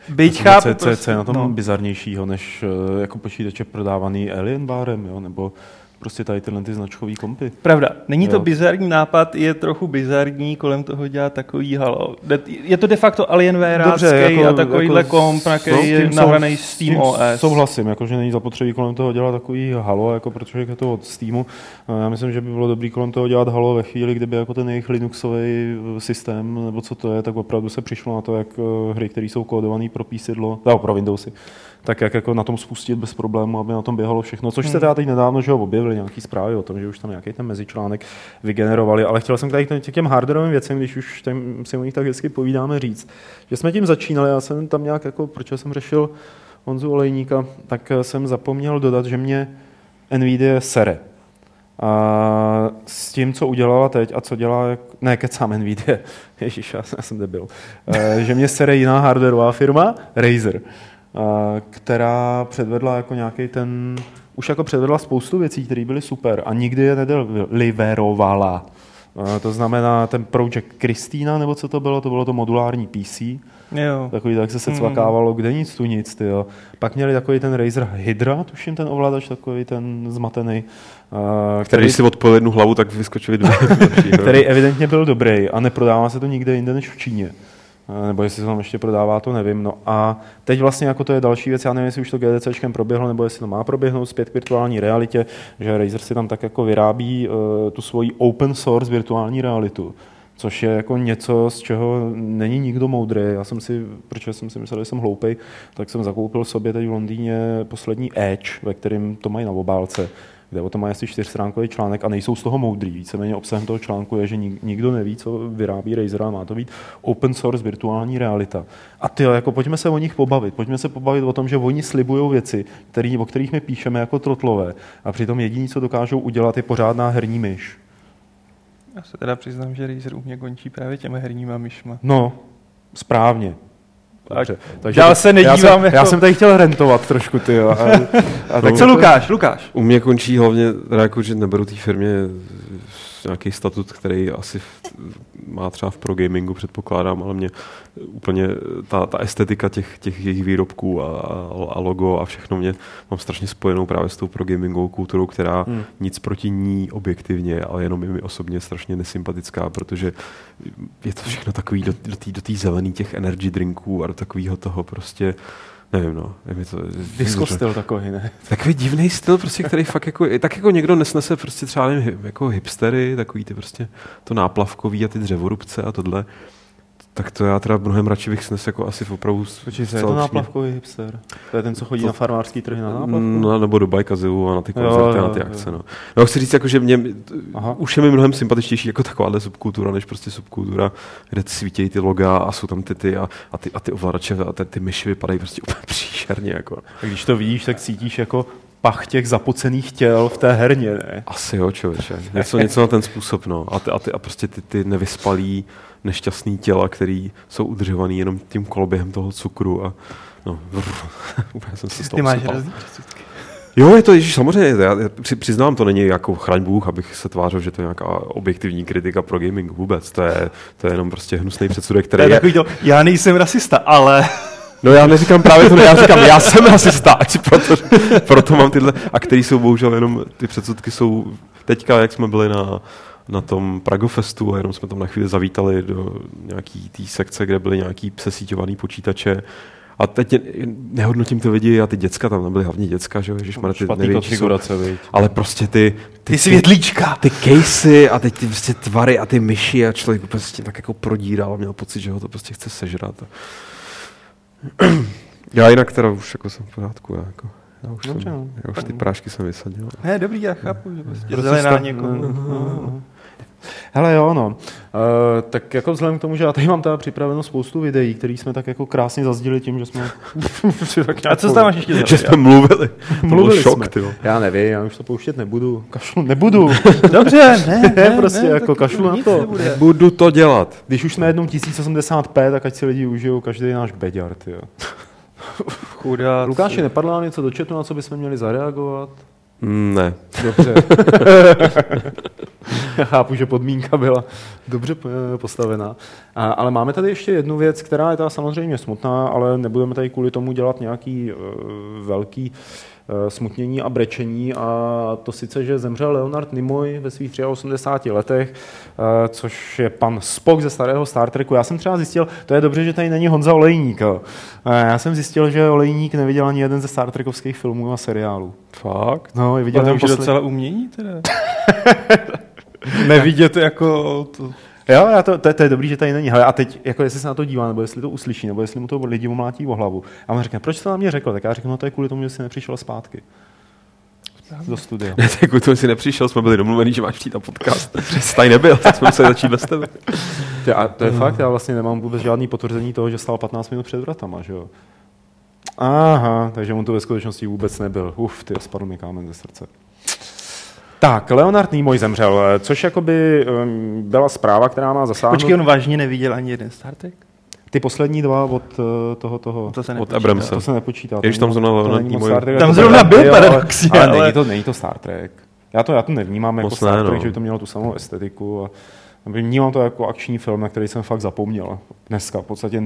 Byť Co- chápu, co, co, co je na tom no. bizarnějšího, než eh, jako počítače prodávaný Alien Barem, jo? nebo prostě tady tyhle ty značkový kompy. Pravda, není to Jo. bizarní nápad, je trochu bizarní kolem toho dělat takový halo. Je to de facto Alienware jako, a takovýhle komp, na který no, je nahraný s Steam OS. Souhlasím, jakože není zapotřebí kolem toho dělat takový halo, jako protože je to od Steamu. Já myslím, že by bylo dobrý kolem toho dělat halo ve chvíli, kdyby jako ten jejich Linuxový eh, systém, nebo co to je, tak opravdu se přišlo na to, jak eh, hry, které jsou kódované pro písidlo, no, pro Windowsy, tak jak jako na tom spustit bez problému, aby na tom běhalo všechno. Což Hmm. teda teď nedávno že jo, objevili nějaký zprávy o tom, že už tam nějaký ten mezičlánek vygenerovali, ale chtěl jsem tady k těm- těm hardwareovým věcem, když už tam si o nich tak hezky povídáme říct, že jsme tím začínali, já jsem tam nějak jako, proč jsem řešil Honzu Olejníka, tak jsem zapomněl dodat, že mě NVIDIA sere. A s tím, co udělala teď a co dělá, ne, kecám NVIDIA, ježiš, já jsem, debil, Eh, že mě sere jiná hardwareová firma, Razer, která předvedla jako nějaký ten, už jako předvedla spoustu věcí, které byly super a nikdy je nedeliverovala. To znamená ten Project Christina, nebo co to bylo, to bylo to modulární PC, Jo. Takový tak se se Hmm. cvakávalo, kde nic, tu nic, ty jo. Pak měli takový ten Razer Hydra, tuším ten ovladač, takový ten zmatený, Který, když si odpojil jednu hlavu, tak vyskočili dvě. který evidentně byl dobrý a neprodává se to nikde jinde než v Číně. Eh, Nebo jestli se tam ještě prodává, to nevím. No a teď vlastně jako to je další věc, já nevím, jestli už to GDCčkem proběhlo, nebo jestli to má proběhnout zpět k virtuální realitě, že Razer si tam tak jako vyrábí uh, tu svoji open source virtuální realitu což je jako něco, z čeho není nikdo moudrý. Já jsem si, protože jsem si myslel, že jsem hloupej, tak jsem zakoupil sobě teď v Londýně poslední Edge, ve kterém to mají na obálce, kde o tom mají asi čtyřstránkový článek a nejsou z toho moudrý. Víceméně obsahem toho článku je, že nik- nikdo neví, co vyrábí Razer a má to být open source virtuální realita. A ty, jako pojďme se o nich pobavit. Pojďme se pobavit o tom, že oni slibují věci, který, o kterých my píšeme jako trotlové a přitom jediný, co dokážou udělat, je pořádná herní myš. Já se teda přiznám, že Razer u mě končí právě těmi herníma myšma. No, správně. Tak Takže dál se nedívám já jsem, jako- já jsem tady chtěl rentovat trošku, ty jo. A, a Tak co Lukáš, Lukáš? U mě končí hlavně, teda jako, že neberu té firmě nějaký statut, který asi v, má třeba v pro gamingu, předpokládám, ale mě úplně ta, ta estetika těch, těch jejich výrobků a, a, logo a všechno mě mám strašně spojenou právě s tou pro gamingovou kulturou, která Hmm. nic proti ní objektivně, ale jenom je mi osobně strašně nesympatická, protože je to všechno takový do, do té do zelený těch energy drinků a do takového toho prostě Nevím, no. Mi to, Disco styl takový, ne? Takový divný styl, prostě, který fakt jako, tak jako někdo nesnese prostě třeba nevím, jako hipstery, takový ty prostě to náplavkový a ty dřevorubce a tohle. Tak to já teda mnohem radši bych snes jako asi v opravdu Počkej, je to náplavkový hipster? To je ten, co chodí To- na farmářský trhy na náplavku? No, nebo do Bajkazivu a na ty Jo, koncerty a jo, na ty jo. akce. No. no chci říct, jako, že mě, Aha. už je mi mnohem sympatičtější jako takováhle subkultura, než prostě subkultura, kde svítějí ty loga a jsou tam ty, ty a, a, ty, a ty ovladače a ty, ty myši vypadají prostě úplně příšerně. Jako. A když to vidíš, tak cítíš jako pach těch zapocených těl v té herně, ne? Asi jo, člověče. Něco, něco na ten způsob, no. A, ty, a, ty, a prostě ty, ty nevyspalý, nešťastný těla, který jsou udržovaný jenom tím koloběhem toho cukru a no, úplně jsem se z toho Ty máš. Jo, je to, ježiš, samozřejmě, já přiznám, to není jako chraň Bůh, abych se tvářil, že to je nějaká objektivní kritika pro gaming vůbec. To je, to je jenom prostě hnusný předsudek, který to je, je... To, já nejsem rasista, ale... No já neříkám právě to, já říkám, já jsem rasista, ať proto, proto mám tyhle, a který jsou bohužel jenom, ty předsudky jsou, teďka, jak jsme byli na, na tom Pragofestu a jenom jsme tam na chvíli zavítali do nějaký té sekce, kde byly nějaký přesíťovaný počítače, a teď nehodnotím ty lidi a ty děcka, tam nebyly hlavně děcka, že jo, ježišmarja, ty největší jsou, ale prostě ty, ty, ty světlíčka, ty casey a teď ty prostě tvary a ty myši a člověk prostě tak jako prodíral a měl pocit, že ho to prostě chce sežrat. Já jinak teda už jako jsem v pořádku, já jako já už, Dobře, jsem, no. já už ty prášky jsem vysadil. Ne, dobrý, já chápu, že prostě zelená někomu. Hele jo, no. Uh, tak jako vzhledem k tomu, že já tady mám teda připraveno spoustu videí, které jsme tak jako krásně zazdili tím, že jsme... tak A co tam máš ještě Že jsme mluvili. mluvili šok, jsme. Já nevím, já už to pouštět nebudu. Kašlu, nebudu. Dobře, ne, ne, prostě ne, jako kašlu na to. Nebude. Nebudu to dělat. Když už jsme jednou 1080p, tak ať si lidi užijou každý náš beďar, jo. Chudá. Lukáši, nepadlo nám něco do chatu, na co bychom měli zareagovat? Ne. Dobře. Já chápu, že podmínka byla dobře postavená. A, ale máme tady ještě jednu věc, která je ta samozřejmě smutná, ale nebudeme tady kvůli tomu dělat nějaký uh, velký smutnění a brečení. A to sice, že zemřel Leonard Nimoy ve svých 83 letech, uh, což je pan Spock ze starého Star Treku. Já jsem třeba zjistil, to je dobře, že tady není Honza Olejník. Uh, já jsem zjistil, že Olejník neviděl ani jeden ze Star Trekovských filmů a seriálů. Fakt? No, viděl to už docela umění teda. Nevidět jako to... Jo, já to, to, to, je dobrý, že tady není. Hele, a teď, jako jestli se na to dívá, nebo jestli to uslyší, nebo jestli mu to lidi umlátí o hlavu. A on řekne, proč to na mě řekl? Tak já řeknu, no to je kvůli tomu, že jsi nepřišel zpátky. Do studia. Ne, tak kvůli tomu jsi nepřišel, jsme byli domluveni, že máš přijít na podcast. Jsi tady nebyl, tak jsme museli začít bez tebe. A to je fakt, já vlastně nemám vůbec žádný potvrzení toho, že stál 15 minut před vratama, že jo. Aha, takže on to ve skutečnosti vůbec nebyl. Uf, ty spadl mi kámen ze srdce. Tak, Leonard Nimoy zemřel, což jakoby byla zpráva, která má zasáhnout... Počkej, on vážně neviděl ani jeden Star Trek? Ty poslední dva od uh, toho, toho... To se od Abramsa. To se nepočítá. Když tam zrovna Leonard Nimoy... Tam zrovna byl paradoxně, ale, ale, není, to, není to Star Trek. Já to, já to nevnímám jako Star Trek, no. že by to mělo tu samou estetiku. A vnímám to jako akční film, na který jsem fakt zapomněl. Dneska v podstatě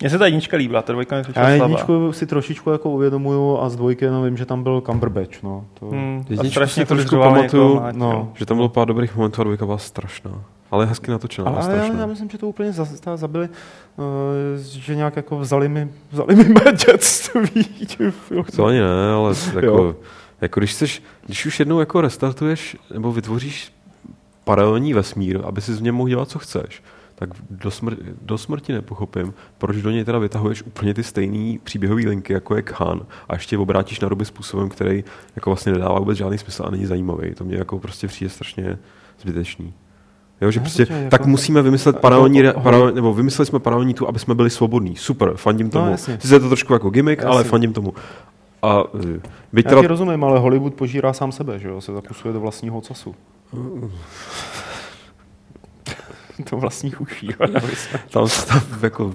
mně se ta jednička líbila, ta dvojka mi Já jedničku si trošičku jako uvědomuju a z dvojky jenom vím, že tam byl Cumberbatch. No. To... Hmm, jedničku si trošku pamatuju, no, že tam bylo pár dobrých momentů a dvojka byla strašná. Ale hezky natočená. Ale, ale já, já, myslím, že to úplně zabili, uh, že nějak jako vzali mi, vzali mi mé dětství. To ani ne, ale jako, jako když, chceš, když už jednou jako restartuješ nebo vytvoříš paralelní vesmír, aby si z něm mohl dělat, co chceš, tak do, smr- do smrti nepochopím, proč do něj teda vytahuješ úplně ty stejné příběhové linky, jako je Khan, a ještě obrátíš na ruby způsobem, který jako vlastně nedává vůbec žádný smysl a není zajímavý. To mě jako prostě přijde strašně zbytečný. Jo, že prostě, jako, tak musíme vymyslet paralelní, jako, paralel, nebo vymysleli jsme paralelní tu, aby jsme byli svobodní. Super, fandím no, tomu. No, Sice je to trošku jako gimmick, jasně. ale fandím tomu. A, byť Já teda... rozumím, ale Hollywood požírá sám sebe, že jo? Se zakusuje do vlastního ocasu. To vlastních uší. tam, tam jako,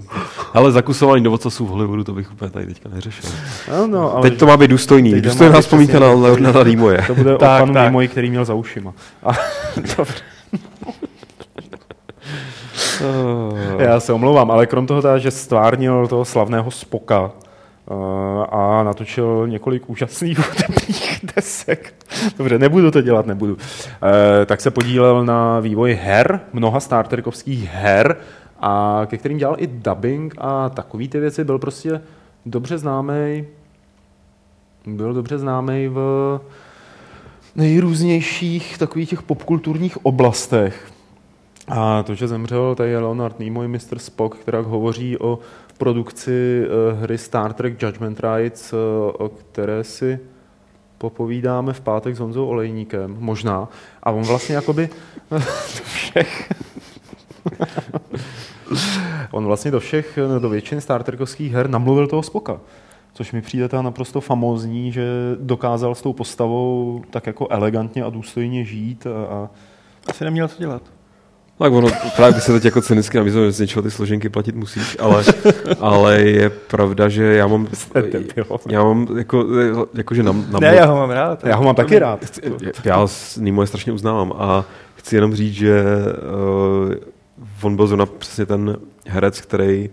ale zakusování do v Hollywoodu, to bych úplně tady teďka neřešil. No, no, ale Teď to má být důstojný. Důstojná vzpomínka na Leonarda Nimoye. To bude tak, o panu Nimoy, který měl za ušima. A, dobře. Já se omlouvám, ale krom toho, teda, že stvárnil toho slavného Spoka, Eh, a natočil několik úžasných hudebních desek. Dobře, nebudu to dělat, nebudu. Eh, tak se podílel na vývoji her, mnoha Star Trekovských her, a ke kterým dělal i dubbing a takový ty věci. Byl prostě dobře známý, byl dobře známý v nejrůznějších takových těch popkulturních oblastech. A to, že zemřel, tady je Leonard Nimoy, Mr. Spock, která hovoří o produkci uh, hry Star Trek Judgment Rights, uh, o které si popovídáme v pátek s Honzou Olejníkem, možná. A on vlastně jakoby všech... on vlastně do všech, do většiny Star Trekovských her namluvil toho Spoka. Což mi přijde ta naprosto famózní, že dokázal s tou postavou tak jako elegantně a důstojně žít. A, a... Asi neměl co dělat. Tak ono právě by se teď jako cynicky nabízelo, že z něčeho ty složenky platit musíš, ale, ale je pravda, že já mám, já mám jako, jako že na, na Ne, já ho mám rád. Já ho mám taky rád. Já s Nimo je strašně uznávám a chci jenom říct, že uh, on byl zrovna přesně ten herec, který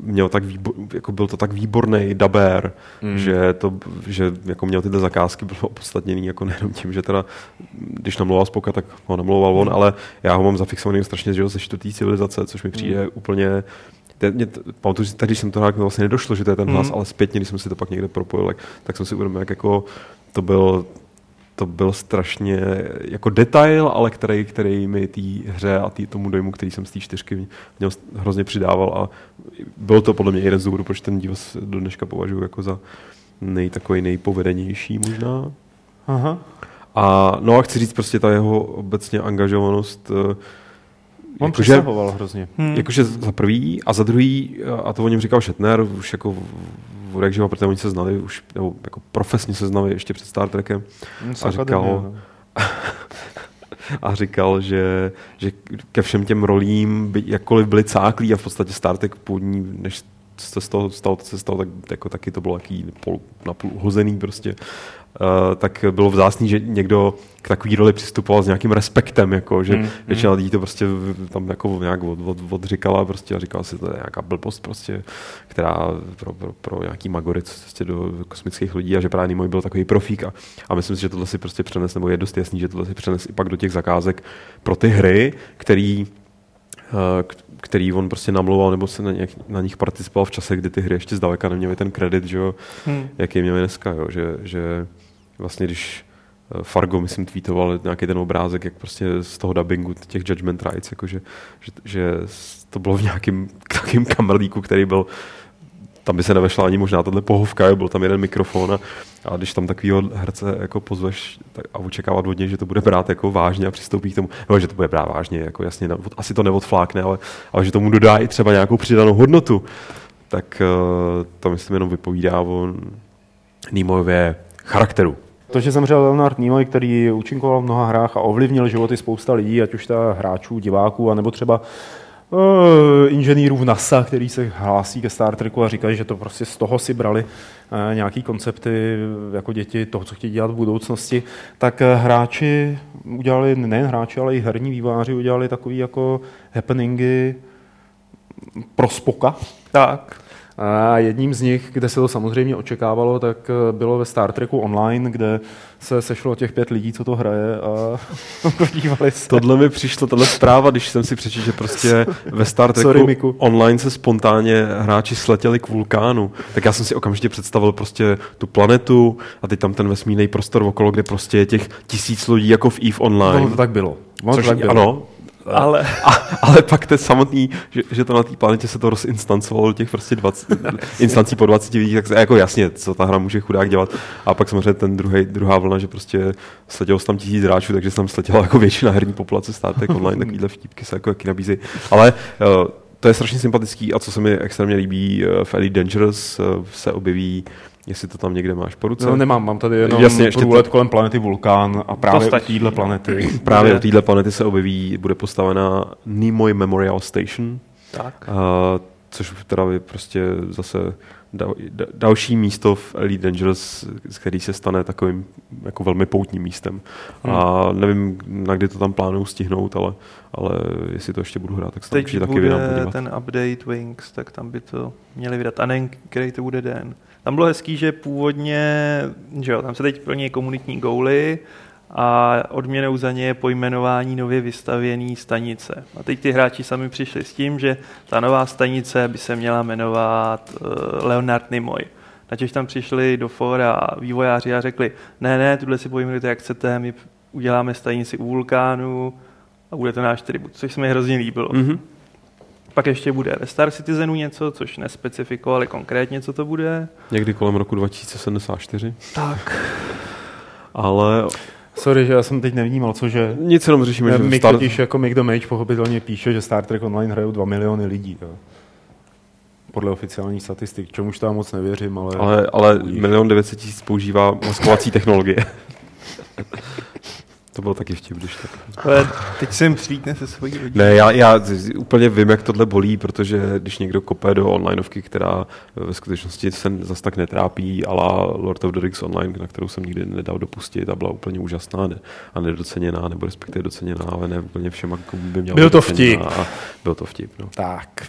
měl tak výbor, jako byl to tak výborný dabér, mm. že, to, že jako měl tyhle zakázky, bylo opodstatněný jako nejenom tím, že teda, když namlouval Spoka, tak ho namlouval on, mm. ale já ho mám zafixovaný strašně že ze čtvrtý civilizace, což mi přijde mm. úplně mě, pamatuju si, když jsem to hrál, vlastně nedošlo, že to je ten hlas, mm. ale zpětně, když jsem si to pak někde propojil, tak jsem si uvědomil, jak jako to byl to byl strašně jako detail, ale který, který mi té hře a tý, tomu dojmu, který jsem z té čtyřky měl hrozně přidával a byl to podle mě jeden z důvodů, proč ten díl do dneška považuji jako za nej, takový nejpovedenější možná. Aha. A no a chci říct prostě ta jeho obecně angažovanost eh, On jakože, hrozně. Hmm. Jakože za prvý a za druhý, a to o něm říkal Shatner, už jako jak živa, protože oni se znali už, nebo jako profesně se znali ještě před Star Trekem. Hmm, a říkal, no. a říkal, že, že ke všem těm rolím, by, jakkoliv byli cáklí a v podstatě Star Trek původní, než se z toho stalo, se stalo, tak jako taky to bylo jaký pol, napůl hozený prostě. Uh, tak bylo vzácný, že někdo k takový roli přistupoval s nějakým respektem, jako, že mm, většina lidí to prostě tam jako nějak od, od, odříkala prostě a říkala si, to je nějaká blbost prostě, která pro, pro, pro nějaký magoric prostě do kosmických lidí a že právě můj byl takový profík a, a myslím si, že tohle si prostě přenes, nebo je dost jasný, že tohle si přenes i pak do těch zakázek pro ty hry, který který on prostě namlouval nebo se na, nějak, na nich participoval v čase, kdy ty hry ještě zdaleka neměly ten kredit, že jo, hmm. jaký měli dneska, jo, že, že vlastně když eh, Fargo, myslím, tweetoval nějaký ten obrázek, jak prostě z toho dubbingu těch Judgment Rights, jakože, že, že to bylo v nějakém takovém kamerlíku, který byl tam by se nevešla ani možná tahle pohovka, byl tam jeden mikrofon a, a když tam takovýho herce jako pozveš tak, a očekávat od něj, že to bude brát jako vážně a přistoupí k tomu, no, že to bude brát vážně, jako jasně, asi to neodflákne, ale, ale že tomu dodá i třeba nějakou přidanou hodnotu, tak uh, to myslím jenom vypovídá o Nimoyově charakteru. To, že zemřel Leonard Nimoy, který účinkoval v mnoha hrách a ovlivnil životy spousta lidí, ať už ta hráčů, diváků, anebo třeba uh, inženýrů v NASA, který se hlásí ke Star Treku a říkají, že to prostě z toho si brali uh, nějaký koncepty jako děti toho, co chtějí dělat v budoucnosti, tak hráči udělali, nejen hráči, ale i herní výváři udělali takový jako happeningy pro spoka. Tak. A jedním z nich, kde se to samozřejmě očekávalo, tak eh, bylo ve Star Treku Online, kde se sešlo těch pět lidí, co to hraje a podívali se. Tohle mi přišlo, tahle zpráva, když jsem si přečetl, že prostě ve Star Treku Sorry, Online se spontánně hráči sletěli k vulkánu, tak já jsem si okamžitě představil prostě tu planetu a teď tam ten vesmírný prostor okolo, kde prostě je těch tisíc lidí jako v EVE Online. No, to tak bylo. Což, to tak bylo. Ano, ale, a, ale pak to samotný, že, že to na té planetě se to rozinstancovalo do těch prostě 20, instancí po 20 lidí, tak jako jasně, co ta hra může chudák dělat. A pak samozřejmě ten druhý, druhá vlna, že prostě sletělo tam tisíc hráčů, takže se tam sletěla jako většina herní populace státek online, takovýhle vtípky se jako jaký nabízí. Ale uh, to je strašně sympatický a co se mi extrémně líbí, uh, v Elite Dangerous uh, se objeví jestli to tam někde máš po ruce. No nemám, mám tady jenom Jasně, ještě průlet to... kolem planety Vulkán a právě u téhle planety. právě u téhle planety se objeví, bude postavena Nimoy Memorial Station. Tak. Uh, což teda je prostě zase dal, další místo v Elite Dangerous, který se stane takovým jako velmi poutním místem. Hmm. A nevím, na kdy to tam plánuju stihnout, ale, ale jestli to ještě budu hrát, tak se tam taky vydám podívat. ten update Wings, tak tam by to měli vydat. A nevím, který to bude den. Tam bylo hezký, že původně, že jo, tam se teď plní komunitní gouly a odměnou za ně je pojmenování nově vystavěné stanice. A teď ty hráči sami přišli s tím, že ta nová stanice by se měla jmenovat uh, Leonard Nimoy. Načež tam přišli do fora vývojáři a řekli, ne, ne, tuhle si pojmenujte, jak chcete, my uděláme stanici u vulkánu a bude to náš tribut, což se mi hrozně líbilo. Mm-hmm. Pak ještě bude ve Star Citizenu něco, což nespecifikovali konkrétně, co to bude. Někdy kolem roku 2074. Tak. Ale Sorry, že já jsem teď nevnímal, cože... Nic jenom řešíme, že... Mick Star... totiž jako Mick the Mage pochopitelně píše, že Star Trek Online hrajou 2 miliony lidí. Jo. Podle oficiálních statistik, čemuž tam moc nevěřím, ale... Ale, ale milion 900 tisíc používá maskovací technologie. to bylo taky vtip, když tak. Ale teď jsem přijítne se svojí rodinou. Ne, já, já úplně vím, jak tohle bolí, protože když někdo kope do onlineovky, která ve skutečnosti se zas tak netrápí, ale Lord of the Rings Online, na kterou jsem nikdy nedal dopustit a byla úplně úžasná ne, a nedoceněná, nebo respektive doceněná, ale ne úplně všem, komu by měla Byl to vtip. A byl to vtip, no. Tak.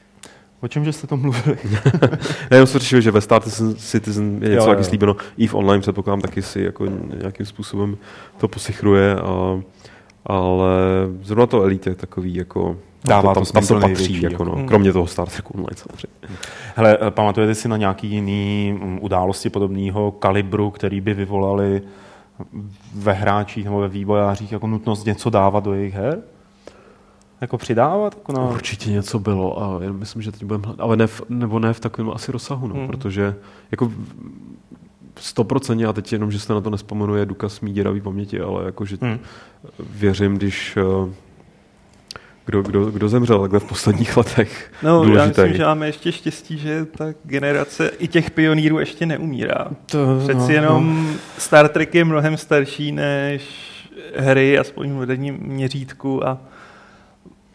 O čem, že jste to mluvili? ne, já jsem řešil, že ve Star Citizen je něco taky slíbeno. I v online předpokládám taky si jako nějakým způsobem to posichruje, a, ale zrovna to Elite je takový jako Dává to, tam, tam to patří, jako no, hmm. kromě toho Star Trek Online samozřejmě. Hele, pamatujete si na nějaký jiný mm, události podobného kalibru, který by vyvolali ve hráčích nebo ve vývojářích jako nutnost něco dávat do jejich her? Jako přidávat? Jako na... Určitě něco bylo a já myslím, že teď budeme hledat, ale ne v, nebo ne v takovém asi rozsahu, no, hmm. protože jako stoprocentně, a teď jenom, že se na to nespomenu, je důkaz mý děravý paměti, ale jakože hmm. věřím, když eh, kdo, kdo, kdo zemřel takhle v posledních letech. No, důležitý. já myslím, že máme ještě štěstí, že ta generace i těch pionýrů ještě neumírá. To, Přeci no, jenom no. Star Trek je mnohem starší než hry, aspoň v moderním měřítku a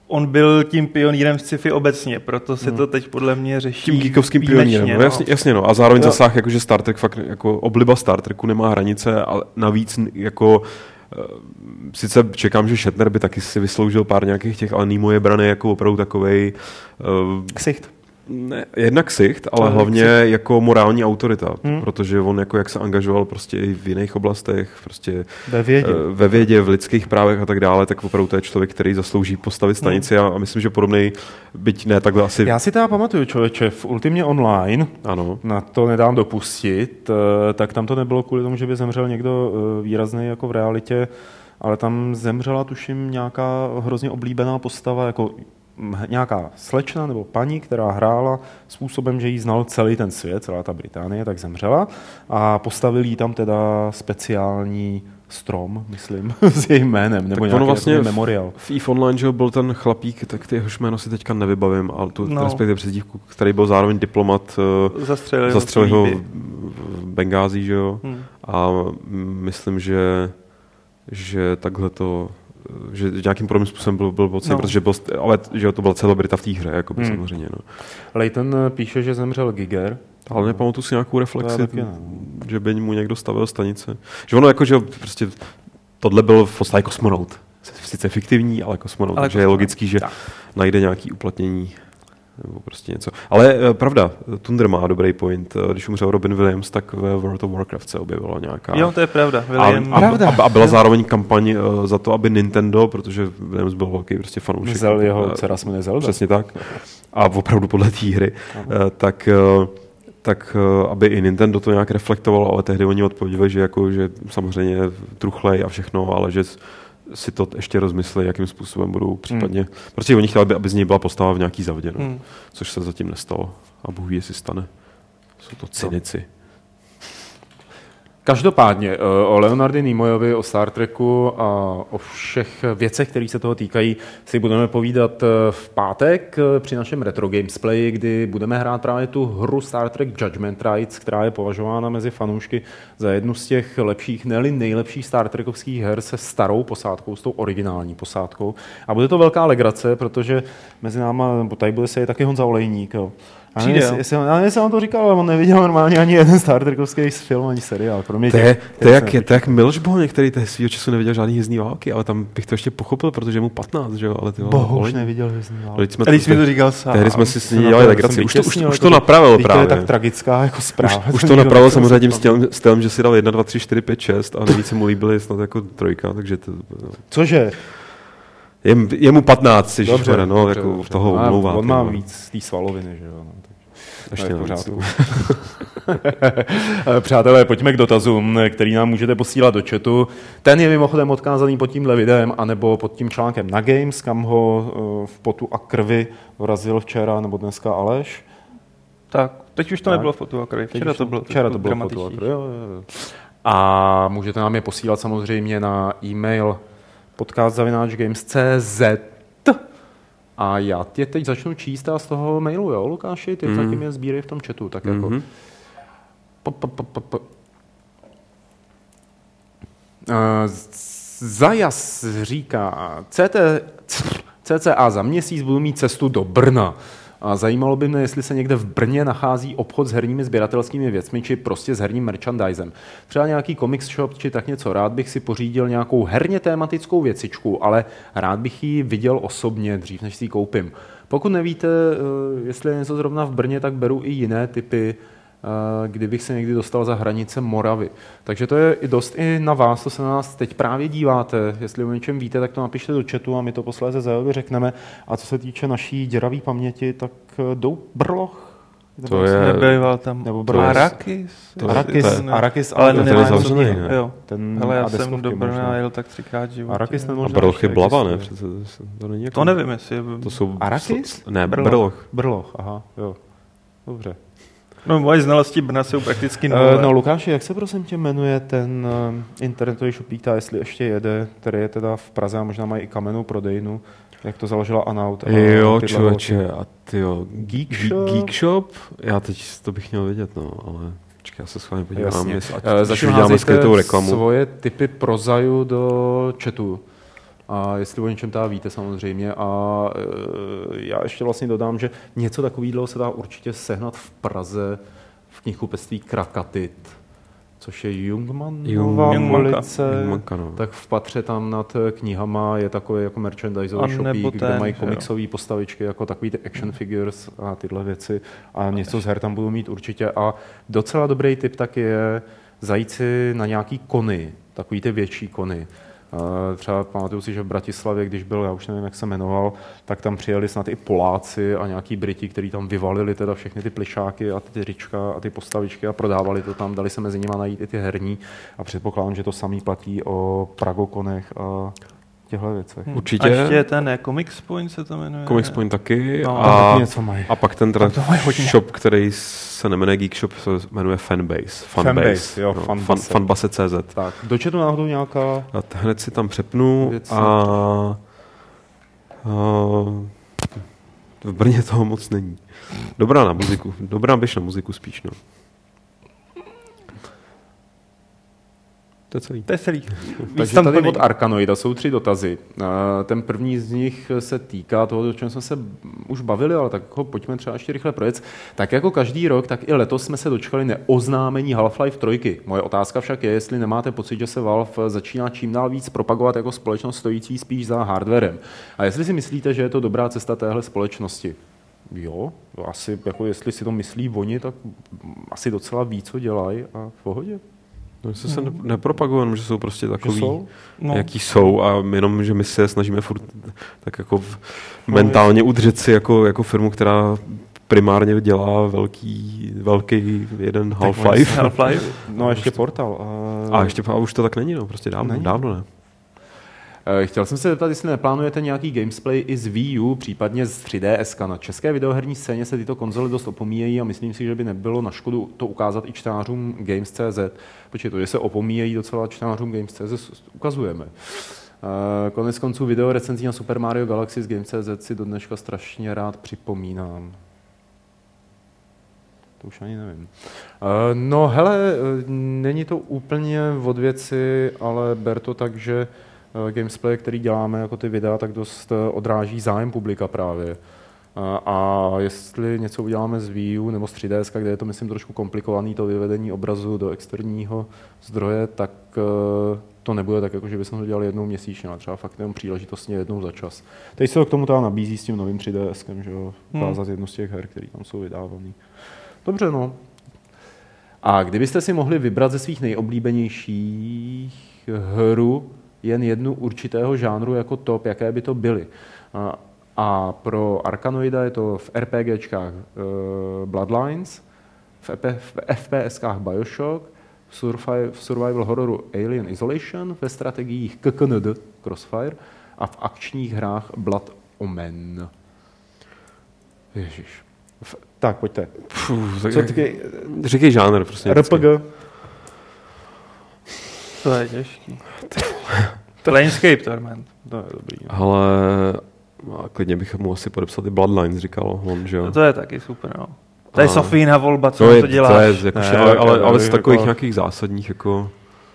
on byl tím pionýrem v sci-fi obecně, proto se hmm. to teď podle mě řeší Tím geekovským pionýrem, no. no. Jasně, jasně, no. A zároveň jo. zasah, jakože Star Trek fakt, jako obliba Star Treku nemá hranice, ale navíc jako eh, sice čekám, že Shatner by taky si vysloužil pár nějakých těch, ale Nemo je braný jako opravdu takovej... Uh, Ksicht ne, jednak sicht, ale hlavně ksicht. jako morální autorita, hmm. protože on jako jak se angažoval prostě i v jiných oblastech, prostě ve vědě. Eh, ve vědě, v lidských právech a tak dále, tak opravdu to je člověk, který zaslouží postavit stanici hmm. a, a myslím, že podobný, byť ne takhle asi... Já si teda pamatuju, člověče, v Ultimě online, ano. na to nedám dopustit, eh, tak tam to nebylo kvůli tomu, že by zemřel někdo eh, výrazný jako v realitě, ale tam zemřela, tuším, nějaká hrozně oblíbená postava, jako nějaká slečna nebo paní, která hrála způsobem, že jí znal celý ten svět, celá ta Británie, tak zemřela a postavili jí tam teda speciální strom, myslím, s jejím jménem, nebo tak nějaký vlastně memorial. V EVE Online, že byl ten chlapík, tak ty jehož jméno si teďka nevybavím, ale tu no. respektive přezdívku, který byl zároveň diplomat, eh, zastřelil, zastřelil ho v Bengází, že jo, hmm. a myslím, že že takhle to že nějakým podobným způsobem byl, byl pocit, no. protože byl, ale že to byla celebrita v té hře, jako by hmm. samozřejmě. No. Leighton eh, píše, že zemřel Giger. Ale nepamatuju si nějakou reflexi, taky, že by mu někdo stavil stanice. Že ono jako, že prostě tohle byl v podstatě kosmonaut. Sice fiktivní, ale kosmonaut, ale takže kosmonaut. je logický, že tak. najde nějaký uplatnění nebo prostě něco. Ale uh, pravda, Thunder má dobrý point. Uh, když umřel Robin Williams, tak ve World of Warcraft se objevila nějaká... Jo, to je pravda. William... A, a, pravda. a, a byla zároveň kampaň uh, za to, aby Nintendo, protože Williams byl velký prostě fanoušek. Zel, jeho dcera se jmenuje Zelda. Přesně tak. A opravdu podle té hry. Uh, tak tak aby i Nintendo to nějak reflektovalo, ale tehdy oni odpověděli, že, jako, že samozřejmě truchlej a všechno, ale že si to ještě rozmyslí, jakým způsobem budou případně. Hmm. Prostě oni chtěli, aby z něj byla postava v nějaký zavdě, no. hmm. což se zatím nestalo. A Bůh ví, jestli stane. Jsou to cynici. Každopádně eh, o Leonardi Nimoyovi, o Star Treku a o všech věcech, které se toho týkají, si budeme povídat eh, v pátek eh, při našem Retro Games Play, kdy budeme hrát právě tu hru Star Trek Judgment Rights, která je považována mezi fanoušky za jednu z těch lepších, ne nejlepších Star Trekovských her se starou posádkou, s tou originální posádkou. A bude to velká legrace, protože mezi náma, tady bude se taky Honza Olejník, jo. Přijde, já, jestli, já jsem vám to říkal, ale on neviděl normálně ani jeden Star Trekovský film, ani seriál. Pro mě to, je, to, je jak, to jak Milš Boh, některý té svýho času neviděl žádný jízdní války, ale tam bych to ještě pochopil, protože je mu 15, že jo, ale ty Boh už neviděl jízdní války. Jsme to, když mi to říkal sám. Tehdy jsme si s ní dělali legraci. Už to, už, už to napravil právě. To je tak tragická jako zpráva. Už, už to napravil samozřejmě tím stylem, stylem, že si dal 1, 2, 3, 4, 5, 6 a nejvíce mu líbily snad jako trojka, takže to... Cože? Je, je mu 15, dobře, no, dobře, jako dobře. toho umlouvá. On má víc té svaloviny, že jo. Ještě no, pořádku. Přátelé, pojďme k dotazům, který nám můžete posílat do chatu. Ten je mimochodem odkázaný pod tímhle videem, anebo pod tím článkem na Games, kam ho eh, v potu a krvi vrazil včera nebo dneska Aleš. Tak, teď už to tak. nebylo v potu a krvi, včera to bylo, včera to bylo v potu a krvi. Jo, jo. A můžete nám je posílat samozřejmě na e-mail podcast.games.cz a já tě teď začnu číst a z toho mailu, jo, Lukáši, ty mm. zatím je sbírej v tom chatu, tak jako... Mm-hmm. Zajas říká, CT, CCA za měsíc budu mít cestu do Brna. A zajímalo by mě, jestli se někde v Brně nachází obchod s herními sběratelskými věcmi, či prostě s herním merchandisem. Třeba nějaký comics shop, či tak něco. Rád bych si pořídil nějakou herně tématickou věcičku, ale rád bych ji viděl osobně dřív, než si ji koupím. Pokud nevíte, eh, jestli je něco zrovna v Brně, tak beru i jiné typy kdybych se někdy dostal za hranice Moravy. Takže to je i dost i na vás, co se na nás teď právě díváte. Jestli o něčem víte, tak to napište do chatu a my to posléze Zejovi řekneme. A co se týče naší děravé paměti, tak eh, jdou brloch. To je... Nebejval tam nebo to Arakis? To Arakis, ne, Arakis, ale ten nemá je zavřený, ne? Jo. Ten ale já jsem do Brna jel tak třikrát životě. Arakis A Brloch je blava, ne? Přece, to, není jako... to nevím, jestli je... To jsou... Arakis? Ne, Brloch. Brloch, aha, jo. Dobře. No, moje znalosti Brna jsou prakticky nové. Uh, no, Lukáši, jak se prosím tě jmenuje ten uh, internetový shopík, jestli ještě jede, který je teda v Praze a možná mají i kamenou prodejnu, jak to založila Anaut. A jo, člověče, a ty jo. Geek Shop? Geek Shop? Já teď to bych měl vědět, no, ale počkej, já se schválně podívám, Jasně. jestli, uh, začnu děláme skrytou reklamu. svoje typy prozaju do chatu a jestli o něčem teda víte samozřejmě. A e, já ještě vlastně dodám, že něco takového se dá určitě sehnat v Praze v knihkupectví Krakatit, což je Jungmannová ulice, Jungmanka, no. tak v patře tam nad knihama je takový jako merchandisový shopík, kde mají komiksové postavičky, jako takový ty action figures a tyhle věci a něco z her tam budou mít určitě a docela dobrý tip tak je zajít si na nějaký kony, takový ty větší kony. Třeba pamatuju si, že v Bratislavě, když byl, já už nevím, jak se jmenoval, tak tam přijeli snad i Poláci a nějaký Briti, kteří tam vyvalili teda všechny ty plišáky a ty rička a ty postavičky a prodávali to tam, dali se mezi nimi najít i ty herní a předpokládám, že to samý platí o Pragokonech a těchto věcech. Hmm. Určitě. A ještě ten ne, Comics Point se to jmenuje. Comics Point taky. No, a, taky něco mají. a pak ten teda shop, který se nemenuje Geek Shop, se jmenuje Fanbase. Fanbase, Fanbase jo, no, Fanbase. Fan, fanbase.cz. Tak, do chatu náhodou nějaká... A hned si tam přepnu věc. a, a v Brně toho moc není. Dobrá na muziku. Dobrá běž na muziku spíš, no. To je celý. To je celý. Takže tady od Arkanoida jsou tři dotazy. Ten první z nich se týká toho, o čem jsme se už bavili, ale tak ho pojďme třeba ještě rychle projet. Tak jako každý rok, tak i letos jsme se dočkali neoznámení Half-Life 3. Moje otázka však je, jestli nemáte pocit, že se Valve začíná čím dál víc propagovat jako společnost stojící spíš za hardwarem. A jestli si myslíte, že je to dobrá cesta téhle společnosti? Jo, asi jako jestli si to myslí oni, tak asi docela ví, co dělají a v pohodě. No, se, se hmm. nepropagujeme, že jsou prostě takový, jsou? No. jaký jsou a jenom, že my se snažíme furt tak jako v, no, mentálně udržet si jako, jako firmu, která primárně dělá velký, velký jeden Half-Life. Half-Life. No a ještě portal. A, a ještě a už to tak není, no, prostě dávno, není. dávno ne. Eh, chtěl jsem se zeptat, jestli neplánujete nějaký gamesplay i z Wii U, případně z 3DS. Na české videoherní scéně se tyto konzole dost opomíjejí a myslím si, že by nebylo na škodu to ukázat i čtenářům Games.cz. Počkej, to, že se opomíjejí docela čtenářům Games.cz, ukazujeme. Eh, konec konců video recenzí na Super Mario Galaxy z Games.cz si do dneška strašně rád připomínám. To už ani nevím. Eh, no hele, není to úplně od věci, ale ber to tak, že gamesplay, který děláme, jako ty videa, tak dost eh, odráží zájem publika právě. Eh, a jestli něco uděláme z Wii U nebo z 3DS, kde je to, myslím, trošku komplikovaný, to vyvedení obrazu do externího zdroje, tak to nebude tak, jako že bychom to dělali jednou měsíčně, ale třeba fakt jenom příležitostně jednou za čas. Teď se to k tomu teda nabízí s tím novým 3DS, že jo, hmm. ukázat jednu z těch her, které tam jsou vydávané. Dobře, no. A kdybyste si mohli vybrat ze svých nejoblíbenějších hru, jen jednu určitého žánru jako top, jaké by to byly. A, a pro Arkanoida je to v RPGčkách uh, Bloodlines, v, EP, v FPSkách Bioshock, v, survival, v survival hororu Alien Isolation, ve strategiích KKND Crossfire a v akčních hrách Blood Omen. Ježíš. V, tak, pojďte. Tak Co říkej žánr, prostě. RPG. To je těžký. Planescape Torment. To je dobrý. No. Ale a klidně bych mu asi podepsal i Bloodlines, říkal on, že jo. No to je taky super, no. To je Sofína volba, co to, je, to děláš. To je, jako, ne, ale, ale, ale z takových jako... nějakých zásadních, jako...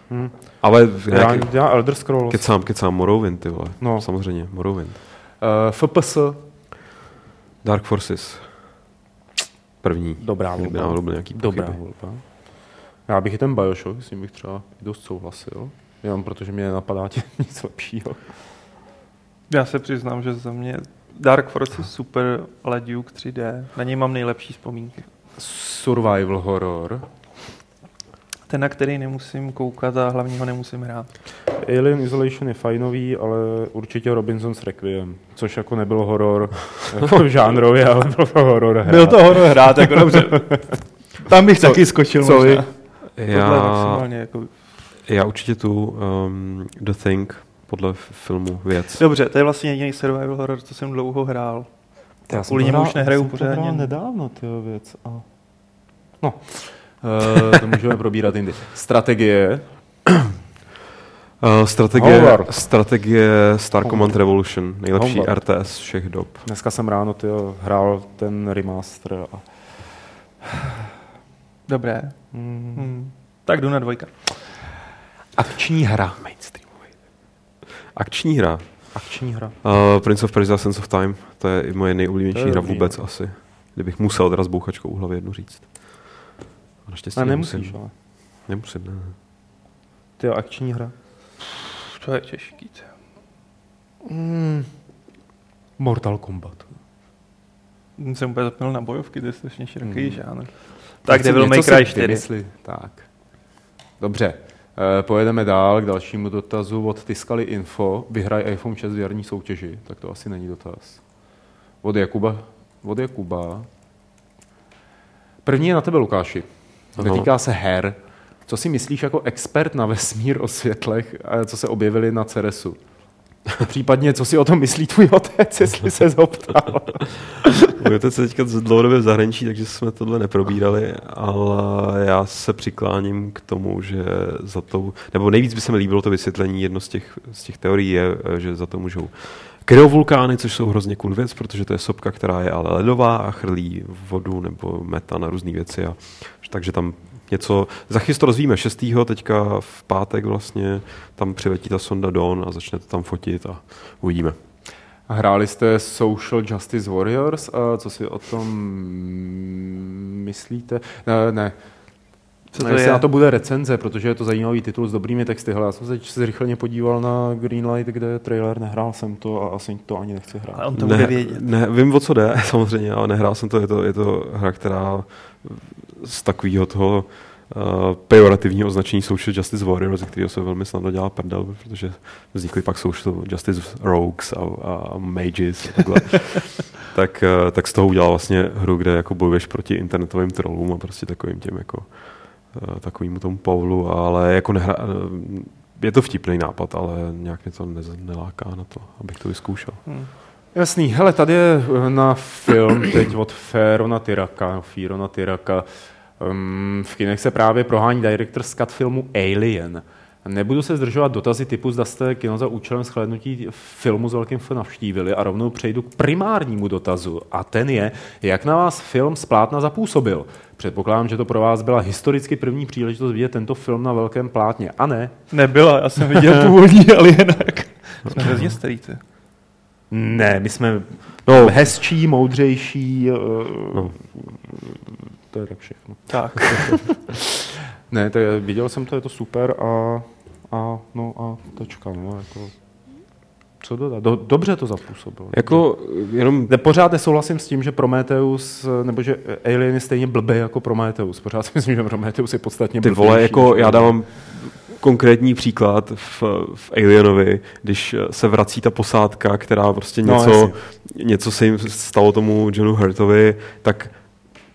Hmm. Ale nějaký... Já, já Elder Scrolls. Kecám, kecám, Morrowind, ty vole. No. Samozřejmě, Morrowind. Uh, FPS. Dark Forces. První. Dobrá volba. nějaký Dobrá volba. Já bych i ten Bioshock, s tím bych třeba dost souhlasil. Jenom protože mě napadá tě nic lepšího. Já se přiznám, že za mě Dark Forces super, ale Duke 3D. Na něj mám nejlepší vzpomínky. Survival horror. Ten, na který nemusím koukat a hlavně ho nemusím hrát. Alien Isolation je fajnový, ale určitě Robinson's Requiem, což jako nebyl horor jako žánrově, ale byl to horor hrát. Byl to horor hrát, jako dobře. Tam bych co, taky skočil co možná. Já, jako... já určitě tu um, The Thing podle filmu věc. Dobře, to je vlastně jediný survival horror, co jsem dlouho hrál. Já Kvůli němu už nehraju pořádně. nedávno, ty věc. A... No, uh, to můžeme probírat jindy. Strategie. Uh, strategie, strategie Star Command Revolution, nejlepší Howard. RTS všech dob. Dneska jsem ráno tyjo, hrál ten remaster. A... Dobré. Hmm. Hmm. Tak jdu na dvojka. Akční hra. Mainstreamový. Akční hra. Akční hra. Uh, Prince of Persia Sense of Time. To je i moje nejoblíbenější hra vůbec no. asi. Kdybych musel teda s bouchačkou u hlavy jednu říct. A naštěstí A nemusíš, nemusím. ale. Nemusím, ne. To je akční hra. To je těžký. Mm. Mortal Kombat. Jsem úplně zapnul na bojovky, to je strašně široký mm. žánr. Tak Devil May Cry 4. Mysli. Tak. Dobře. E, pojedeme dál k dalšímu dotazu od Tiskali Info. Vyhraj iPhone 6 v jarní soutěži. Tak to asi není dotaz. Od Jakuba. Od Jakuba. První je na tebe, Lukáši. Netýká se her. Co si myslíš jako expert na vesmír o světlech, co se objevili na Ceresu? Případně, co si o tom myslí tvůj otec, jestli se zoptal. Můj otec je teďka dlouhodobě v zahraničí, takže jsme tohle neprobírali, ale já se přikláním k tomu, že za to, nebo nejvíc by se mi líbilo to vysvětlení, jedno z těch, z těch teorií je, že za to můžou kryovulkány, což jsou hrozně cool věc, protože to je sopka, která je ale ledová a chrlí vodu nebo meta na různé věci. A, takže tam něco, za chyst to rozvíme 6. teďka v pátek vlastně, tam přiletí ta sonda Dawn a začne to tam fotit a uvidíme. A hráli jste Social Justice Warriors a co si o tom myslíte? Ne, ne. Co to jestli je? na to bude recenze, protože je to zajímavý titul s dobrými texty. Hele, já jsem se zrychleně podíval na Greenlight, kde je trailer, nehrál jsem to a asi to ani nechci hrát. A on to ne, bude vědět. Ne, vím, o co jde, samozřejmě, ale nehrál jsem to. Je to, je to hra, která z takového toho uh, pejorativní označení Social Justice Warrior, ze kterého se velmi snadno dělá prdel, protože vznikly pak Social Justice Rogues a, a Mages a takhle. tak, uh, tak z toho udělal vlastně hru, kde jako bojuješ proti internetovým trollům a prostě takovým těm jako uh, takovýmu tomu Paulu, ale jako nehra, je to vtipný nápad, ale nějak mě to ne, neláká na to, abych to vyzkoušel. Hmm. Jasný, hele, tady je na film teď od Férona Tyraka, Fírona Tyraka, Um, v kinech se právě prohání director cut filmu Alien. Nebudu se zdržovat dotazy typu, zda jste kino za účelem shlédnutí filmu s velkým F navštívili a rovnou přejdu k primárnímu dotazu. A ten je, jak na vás film splátna zapůsobil. Předpokládám, že to pro vás byla historicky první příležitost vidět tento film na velkém plátně. A ne? Nebyla, já jsem viděl původní Alienek. Jsme hrozně starý, Ne, my jsme no. hezčí, moudřejší, no to je tak všechno. Tak. ne, to je, viděl jsem to, je to super a, a no a tečka, no, jako, co dodat? Do, dobře to zapůsobilo. Jako, jenom... Ne, pořád nesouhlasím s tím, že Prometheus, nebo že Alien je stejně blbý jako Prometheus. Pořád si myslím, že Prometheus je podstatně blbější. Ty vole, jako já dávám konkrétní příklad v, v Alienovi, když se vrací ta posádka, která prostě no, něco, no, něco se jim stalo tomu Johnu Hurtovi, tak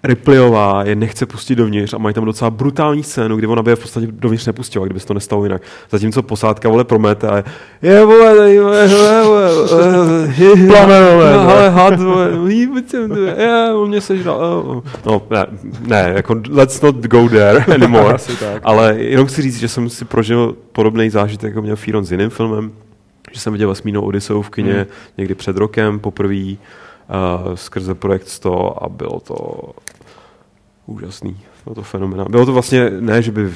Ripleyová je nechce pustit dovnitř a mají tam docela brutální scénu, kdy ona by je v podstatě dovnitř nepustila, kdyby se to nestalo jinak. Zatímco posádka vole promete a je, je vole, tady, vole, vole, ale had, vole, je, on mě sežral, no, ne, ne, jako let's not go there anymore, ale jenom chci říct, že jsem si prožil podobný zážitek, jako měl Fíron s jiným filmem, že jsem viděl Vesmínou Odiseu v kině hmm. někdy před rokem poprvé, uh, skrze projekt 100 a bylo to úžasný. Bylo to fenomenální. Bylo to vlastně, ne, že by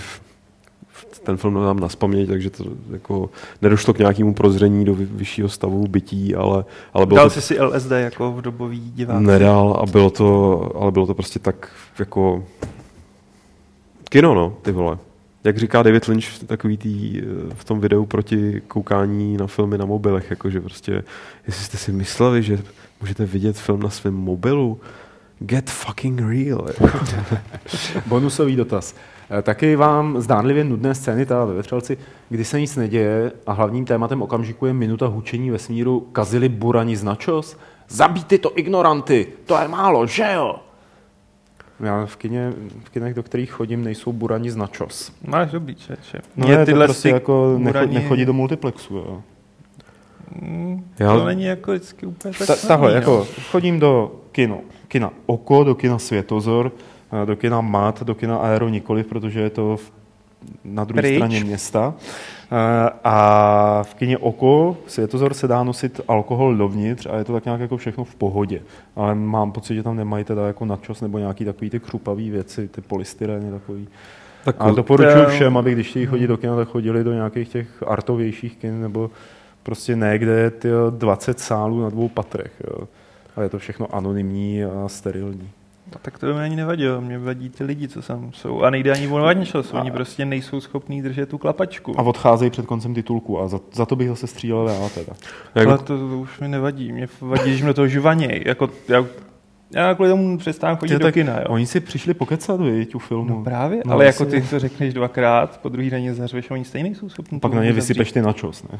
ten film nám naspaměť, takže to jako nedošlo k nějakému prozření do vyššího stavu bytí, ale, ale bylo Dal to, jsi si LSD jako v dobový divák? Nedal a bylo to, ale bylo to prostě tak jako kino, no, ty vole. Jak říká David Lynch takový tý, v tom videu proti koukání na filmy na mobilech, jakože prostě, jestli jste si mysleli, že můžete vidět film na svém mobilu, get fucking real. Bonusový dotaz. Eh, taky vám zdánlivě nudné scény ta ve Vetřelci, kdy se nic neděje a hlavním tématem okamžiku je minuta hučení vesmíru kazili burani z načos? Zabít tyto ignoranty, to je málo, že jo? Já v, kině, v kinech, do kterých chodím, nejsou burani z načos. Máš dobrý čeče. No ne, tyhle to prostě jako burani... nechodí do multiplexu, jo. Mm, Já... To není jako vždycky úplně tak Ta, Tahle, jako chodím do kino, kina Oko, do kina Světozor, do kina Mat, do kina Aero nikoliv, protože je to v, na druhé straně města. A v kině Oko Světozor se dá nosit alkohol dovnitř a je to tak nějak jako všechno v pohodě. Ale mám pocit, že tam nemají teda jako načos nebo nějaký takový ty křupavý věci, ty polystyreny takový. Tak a doporučuji všem, aby když chtějí chodit do kina, tak chodili do nějakých těch artovějších kin nebo prostě ne, kde je 20 sálů na dvou patrech. Jo. A je to všechno anonymní a sterilní. A tak to mi ani nevadilo, mě vadí ty lidi, co tam jsou. A nejde ani o čas, oni prostě nejsou schopní držet tu klapačku. A odcházejí před koncem titulku a za, za to bych zase střílel já teda. Ale to, to, už mi nevadí, mě vadí, že mě to žvaněj. Jako, já, já kvůli tomu přestávám chodit do kina. Jo. Oni si přišli pokecat, viď, u filmu. No právě, no, ale jako ty to řekneš dvakrát, po druhý den zařveš, oni stejně jsou schopni. Pak na ně vysypeš ty načos, ne?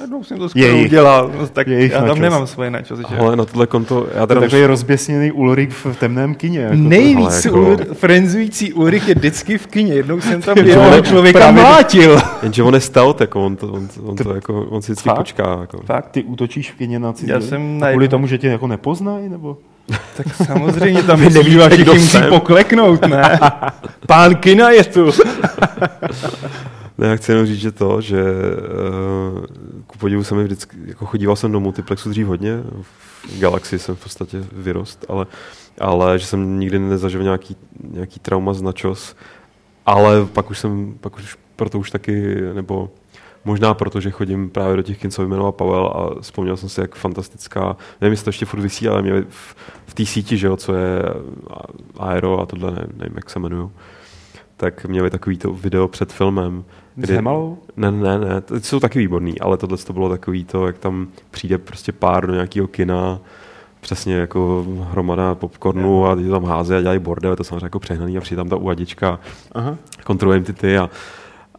Jednou jsem to skoro jejich, udělal, no, tak já tam načos. nemám svoje načos. Že? Ale na tohle konto... Já teda to je takový rozběsněný Ulrik v temném kině. Jako Nejvíc jako... Ul, frenzující Ulrik je vždycky v kině. Jednou jsem tam jeho člověka právě... mlátil. Jenže on je stout, jako on, to, on, on, to, jako, on si vždycky počká. Jako. Fakt, ty útočíš v kině na cizí? Já jsem na kvůli tomu, že tě jako nepoznají, nebo? Tak samozřejmě tam nebývá, že musí pokleknout, ne? Pán kina je tu. Ne, já chci jenom říct, že to, že uh, ku podivu jsem vždycky, jako chodíval jsem do multiplexu dřív hodně, v Galaxii jsem v podstatě vyrost, ale, ale že jsem nikdy nezažil nějaký, nějaký trauma z načos, ale pak už jsem, pak už proto už taky, nebo možná proto, že chodím právě do těch kin, co vyjmenoval Pavel a vzpomněl jsem si, jak fantastická, nevím, jestli to ještě furt vysí, ale mě v, v té síti, že jo, co je Aero a tohle, ne, nevím, jak se jmenují, tak měli takový to video před filmem, Kdy, Hemalou? Ne, ne, ne, to jsou taky výborný, ale tohle to bylo takový to, jak tam přijde prostě pár do nějakého kina, přesně jako hromada popcornu a ty tam hází a dělají bordel, to samozřejmě jako přehnaný a přijde tam ta uvadička, kontroluje ty ty a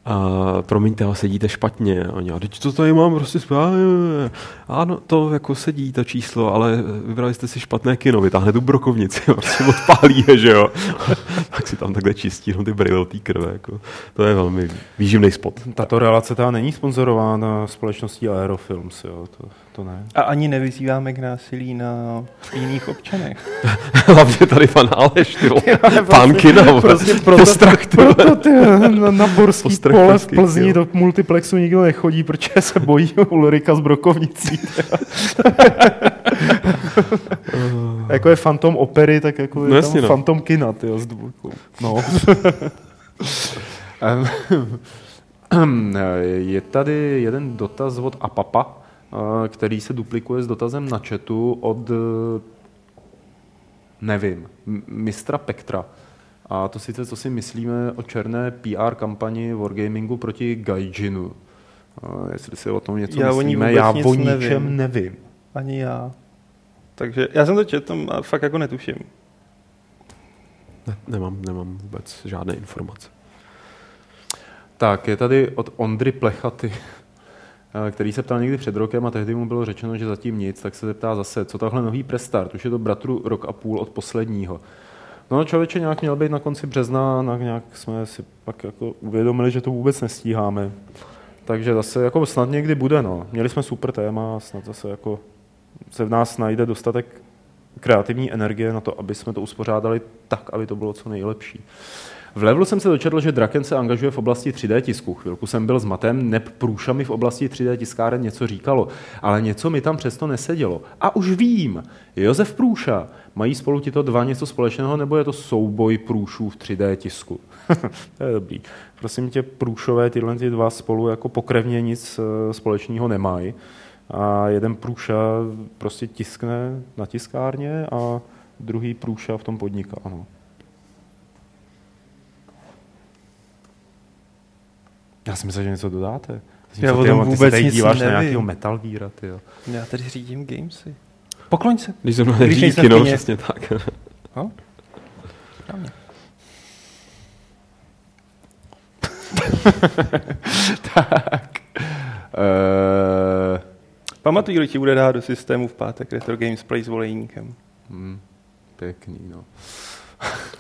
a promiňte, ale sedíte špatně. Oni, a teď to tady mám prostě správně. Ano, to jako sedí, to číslo, ale vybrali jste si špatné kino, vytáhne tu brokovnici, prostě odpálí je, že jo. tak si tam takhle čistí no, ty brýle té krve. Jako. To je velmi výživný spot. Tato relace ta není sponzorována společností Aerofilms, jo. To, to ne. A ani nevyzýváme k násilí na jiných občanech. Hlavně tady pan Aleš, ty pán kino, prostě proto, proto ty, na, na Borský pole v Plzni do multiplexu nikdo nechodí, protože se bojí Ulrika z Brokovnicí. jako je fantom opery, tak jako no je jasně, tam no. fantom kina, tyjo, s dvojkou. No. je tady jeden dotaz od Apapa, který se duplikuje s dotazem na chatu od nevím, mistra Pektra. A to sice, co si myslíme o černé PR kampani Wargamingu proti Gaijinu. A jestli si o tom něco já myslíme, já o ničem nevím. nevím. Ani já. Takže já jsem to četl a fakt jako netuším. Ne, nemám, nemám vůbec žádné informace. Tak, je tady od Ondry Plechaty, který se ptal někdy před rokem a tehdy mu bylo řečeno, že zatím nic, tak se zeptá zase, co tahle nový prestart, už je to bratru rok a půl od posledního. No člověče nějak měl být na konci března, na nějak jsme si pak jako uvědomili, že to vůbec nestíháme. Takže zase jako snad někdy bude, no. Měli jsme super téma, snad zase jako se v nás najde dostatek kreativní energie na to, aby jsme to uspořádali tak, aby to bylo co nejlepší. V levelu jsem se dočetl, že Draken se angažuje v oblasti 3D tisku. Chvilku jsem byl s matem, neb Průša mi v oblasti 3D tiskáren něco říkalo, ale něco mi tam přesto nesedělo. A už vím, Josef Průša, mají spolu tito dva něco společného, nebo je to souboj průšů v 3D tisku? to je dobrý. Prosím tě, průšové tyhle ty dva spolu jako pokrevně nic eh, společného nemají. A jeden průša prostě tiskne na tiskárně a druhý průša v tom podniká. Ano. Já si myslím, že něco dodáte. Já o tom vůbec ty se nic díváš nevím. na nějakého Metal Geara, ty jo. Já tady řídím gamesy. Pokloň se. Když jsem Když nejsem řídí, v no, kyně. přesně tak. No? Správně. Uh, Pamatuj, kdo ti bude dát do systému v pátek Retro Games Play s volejníkem. hmm, pěkný, no.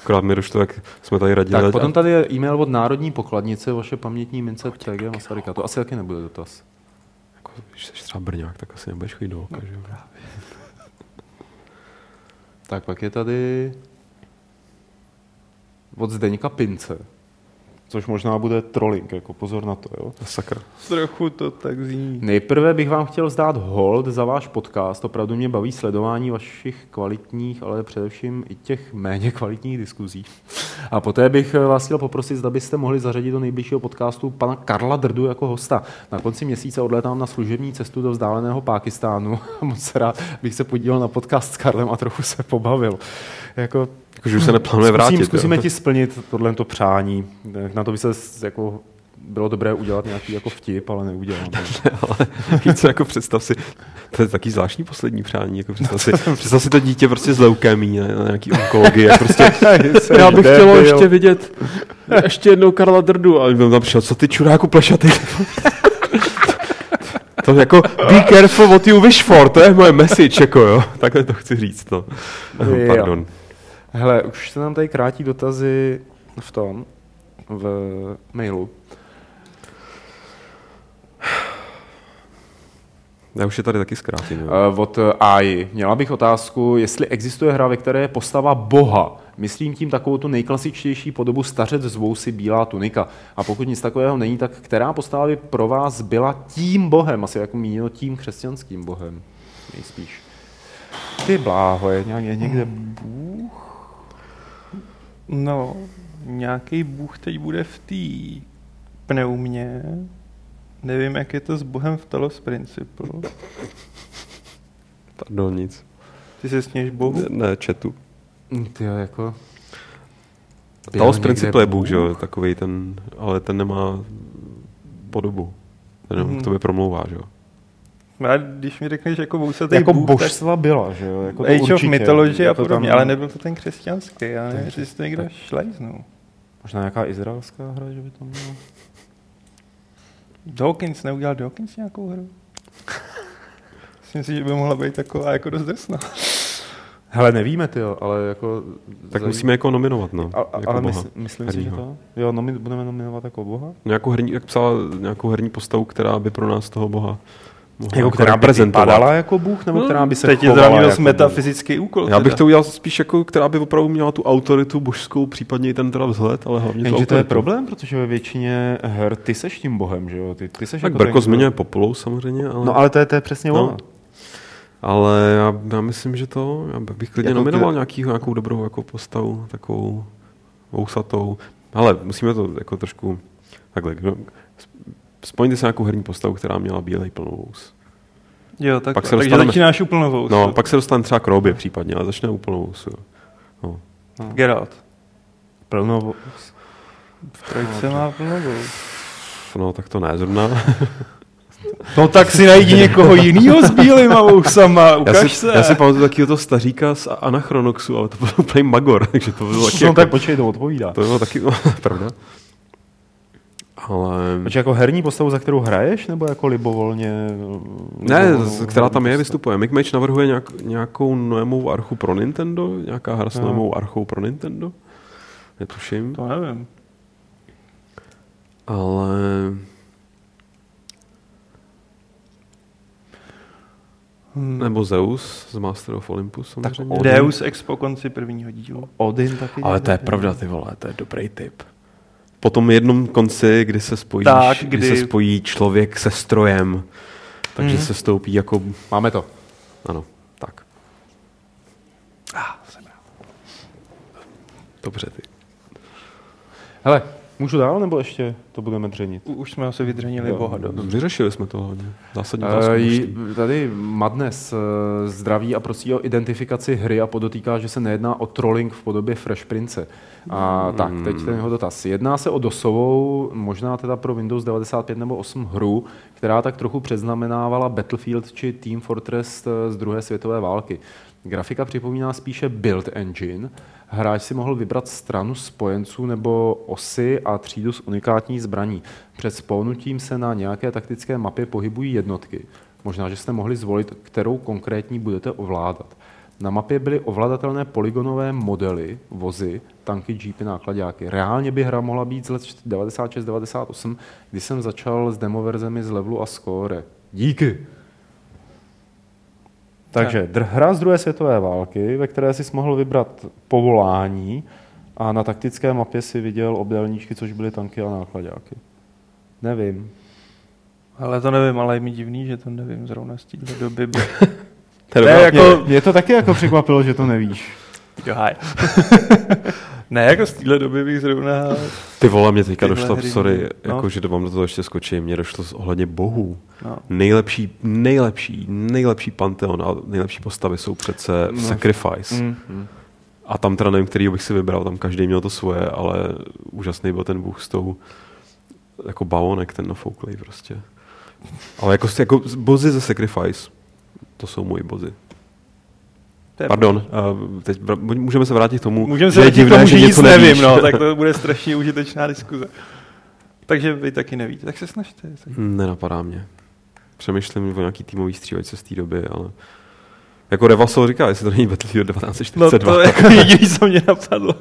Akorát mi došlo, jak jsme tady radili. Tak potom tady je e-mail od Národní pokladnice, vaše pamětní mince TG Masaryka. To asi taky nebude dotaz. Jako, když jsi třeba Brňák, tak asi nebudeš chodit do oka, že jo? Tak pak je tady od Zdeňka Pince, což možná bude trolling, jako pozor na to, jo. Sakra. Trochu to tak zní. Nejprve bych vám chtěl zdát hold za váš podcast. Opravdu mě baví sledování vašich kvalitních, ale především i těch méně kvalitních diskuzí. A poté bych vás chtěl poprosit, zda byste mohli zařadit do nejbližšího podcastu pana Karla Drdu jako hosta. Na konci měsíce odlétám na služební cestu do vzdáleného Pákistánu. Moc rád bych se podíval na podcast s Karlem a trochu se pobavil. Jako, Jakože už se neplánuje vrátit. Zkusím, jo. zkusíme ti splnit tohle přání. Na to by se s- jako bylo dobré udělat nějaký jako vtip, ale neudělám. ale víc co, jako představ si, to je taky zvláštní poslední přání, jako představ si, představ si to dítě prostě z leukemí na, na nějaký onkologii, prostě, já bych chtěl ještě vidět ještě jednou Karla Drdu, a on tam přišel, co ty čuráku plešatý. To jako, be careful what you wish for, to je moje message, jako jo. Takhle to chci říct, no. Jo. Pardon. Hele, už se nám tady krátí dotazy v tom, v mailu. Já už je tady taky zkrátím. Uh, od eh, AI. Měla bych otázku, jestli existuje hra, ve které je postava boha. Myslím tím takovou tu nejklasičtější podobu stařec z vousy bílá tunika. A pokud nic takového není, tak která postava by pro vás byla tím bohem? Asi jako míněno tím křesťanským bohem. Nejspíš. Ty bláho, je nějak- je někde Bůh? No, nějaký bůh teď bude v té pneumě. Nevím, jak je to s bohem v Talos Principle. Pardon, nic. Ty se směš bohu? Ne, ne četu. Ty jako... Talos z principu je Bůh, že jo, takový ten, ale ten nemá podobu. Ten Mhm. k tobě promlouvá, že jo. A když mi řekneš jako vousatý Jako bůh, božstva byla, že jo? Jako tak Age of. Mythology a Jako podobně, tam- ale nebyl to ten křesťanský. Já nevím, jestli to někdo šlajznul. Možná nějaká izraelská hra, že by tam byla? Dawkins, neudělal Dawkins nějakou hru? Myslím si, že by mohla být taková jako dost drsná. Hele, nevíme, ty jo, ale jako... Tak zaj- musíme jako nominovat, no. A, a, jako ale boha. mysl, myslím si, že Herního. to... Jo, nomi, budeme nominovat jako boha? Nějakou herní, jak psala nějakou herní postavu, která by pro nás toho boha Jako která by vypadala jako bůh, nebo No, která by se Teď je chovala teda jako metafyzický úkol. Já bych teda. to udělal spíš jako, která by opravdu měla tu autoritu božskou, případně i ten teda vzhled, ale hlavně Jenže to je problém, protože ve většině her ty seš tím bohem, že jo? Ty, ty seš Tak jako Brko ten, zmiňuje Populou samozřejmě, ale, No ale to je, to je přesně No. ono. ale já, já, myslím, že to, já bych klidně Jako nominoval ty- nějaký, nějakou dobrou jako postavu, takovou ousatou. Ale musíme to jako trošku takhle. Vzpomeňte si nějakou herní postavu, která měla bílej plnovous. Jo, tak, Pak se takže dostaneme- začínáš úplnou vous. No, pak se dostane třeba k robě případně, ale začne úplnou ousu. No. Geralt. Plno... V trojce má plnou vous. no, tak to ne zrovna. No tak si najdi někoho jiného s bílýma vousama, Já ukaž si, se. já si pamatuju takového toho staříka z Anachronoxu, ale to byl úplný magor, takže to bylo taky, No jako, tak počkej, to odpovídá. to bylo taky, no, pravda. Ale... Počkej, jako herní postavu, za kterou hraješ, nebo jako libovolně? Ne, libovolnou z- která tam je, postavu? vystupuje. Mick Mage navrhuje nějak, nějakou Noemovou archu pro Nintendo, nějaká hra s No. Noemovou archou pro Nintendo. Netuším. To nevím. Ale... Hmm. Nebo Zeus z Master of Olympus. Samozřejmě. Tak Deus Ex po konci prvního dílu. Odin taky. Ale to je pravda, ty vole, to je dobrý tip. Po tom jednom konci, kdy se spojíš, tak, kdy... kdy se spojí člověk se strojem, takže hmm. se stoupí jako... Máme to. Ano, tak. Ah, jsem rád. Dobře, ty. Hele, Můžu dál, nebo ještě to budeme dřenit? U, už jsme asi vydřenili jo. boha dost. Vyřešili jsme to hodně. Zásadní uh, Tady Madness uh, zdraví a prosí o identifikaci hry a podotýká, že se nejedná o trolling v podobě Fresh Prince. A mm. tak, teď ten jeho dotaz. Jedná se o dosovou, možná teda pro Windows 95 nebo 8 hru, která tak trochu předznamenávala Battlefield či Team Fortress eh, z druhé světové války. Grafika připomíná spíše build engine. Hráč si mohl vybrat stranu spojenců nebo osy a třídu s unikátní zbraní. Před spounutím se na nějaké taktické mapě pohybují jednotky. Možná, že jste mohli zvolit, kterou konkrétní budete ovládat. Na mapě byly ovladatelné polygonové modely, vozy, tanky, jeepy, nákladňáky. Reálně by hra mohla být z let 96-98, kdy jsem začal s demoverzemi z levelu a score. Díky! Takže hra z druhé světové války, ve které si mohl vybrat povolání a na taktické mapě si viděl obdélníčky, což byly tanky a nákladáky. Nevím. Ale to nevím, ale je mi divný, že to nevím zrovna z této doby. to ne, jako... mě, mě to taky jako překvapilo, že to nevíš. Jo, ne, jako z téhle doby bych zrovna... Ty vole, mě teďka došlo, hry, sorry, no. jako, že to vám do toho ještě skočím, mě došlo ohledně bohů. No. Nejlepší, nejlepší, nejlepší panteon a nejlepší postavy jsou přece no. Sacrifice. Mm. Mm. A tam teda nevím, který bych si vybral, tam každý měl to svoje, ale úžasný byl ten bůh s tou jako bavonek, ten nafouklej prostě. Ale jako, jako bozy ze Sacrifice, to jsou moji bozy. Pardon, uh, teď můžeme se vrátit k tomu, můžeme se že vrátit divné, tomu, že, že nic nevím, nevíš. no, tak to bude strašně užitečná diskuze. Takže vy taky nevíte, tak se snažte. Nenapadá mě. Přemýšlím o nějaký týmový střívačce z té doby, ale jako Revasol říká, jestli to není Battlefield 1942. No to je jako jediný, co mě napadlo.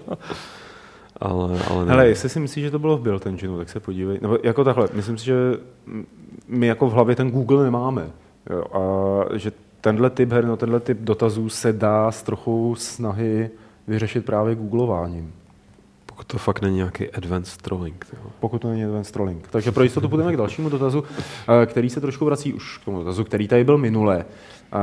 ale, ale ne. Hele, jestli si myslíš, že to bylo v Build Engineu, tak se podívej. Nebo jako takhle, myslím si, že my jako v hlavě ten Google nemáme. Jo, a že tenhle typ her, no tenhle typ dotazů se dá s trochou snahy vyřešit právě googlováním. Pokud to fakt není nějaký advanced trolling. Jo. Pokud to není advanced trolling. Takže pro jistotu půjdeme k dalšímu dotazu, eh, který se trošku vrací už k tomu dotazu, který tady byl minule. Eh,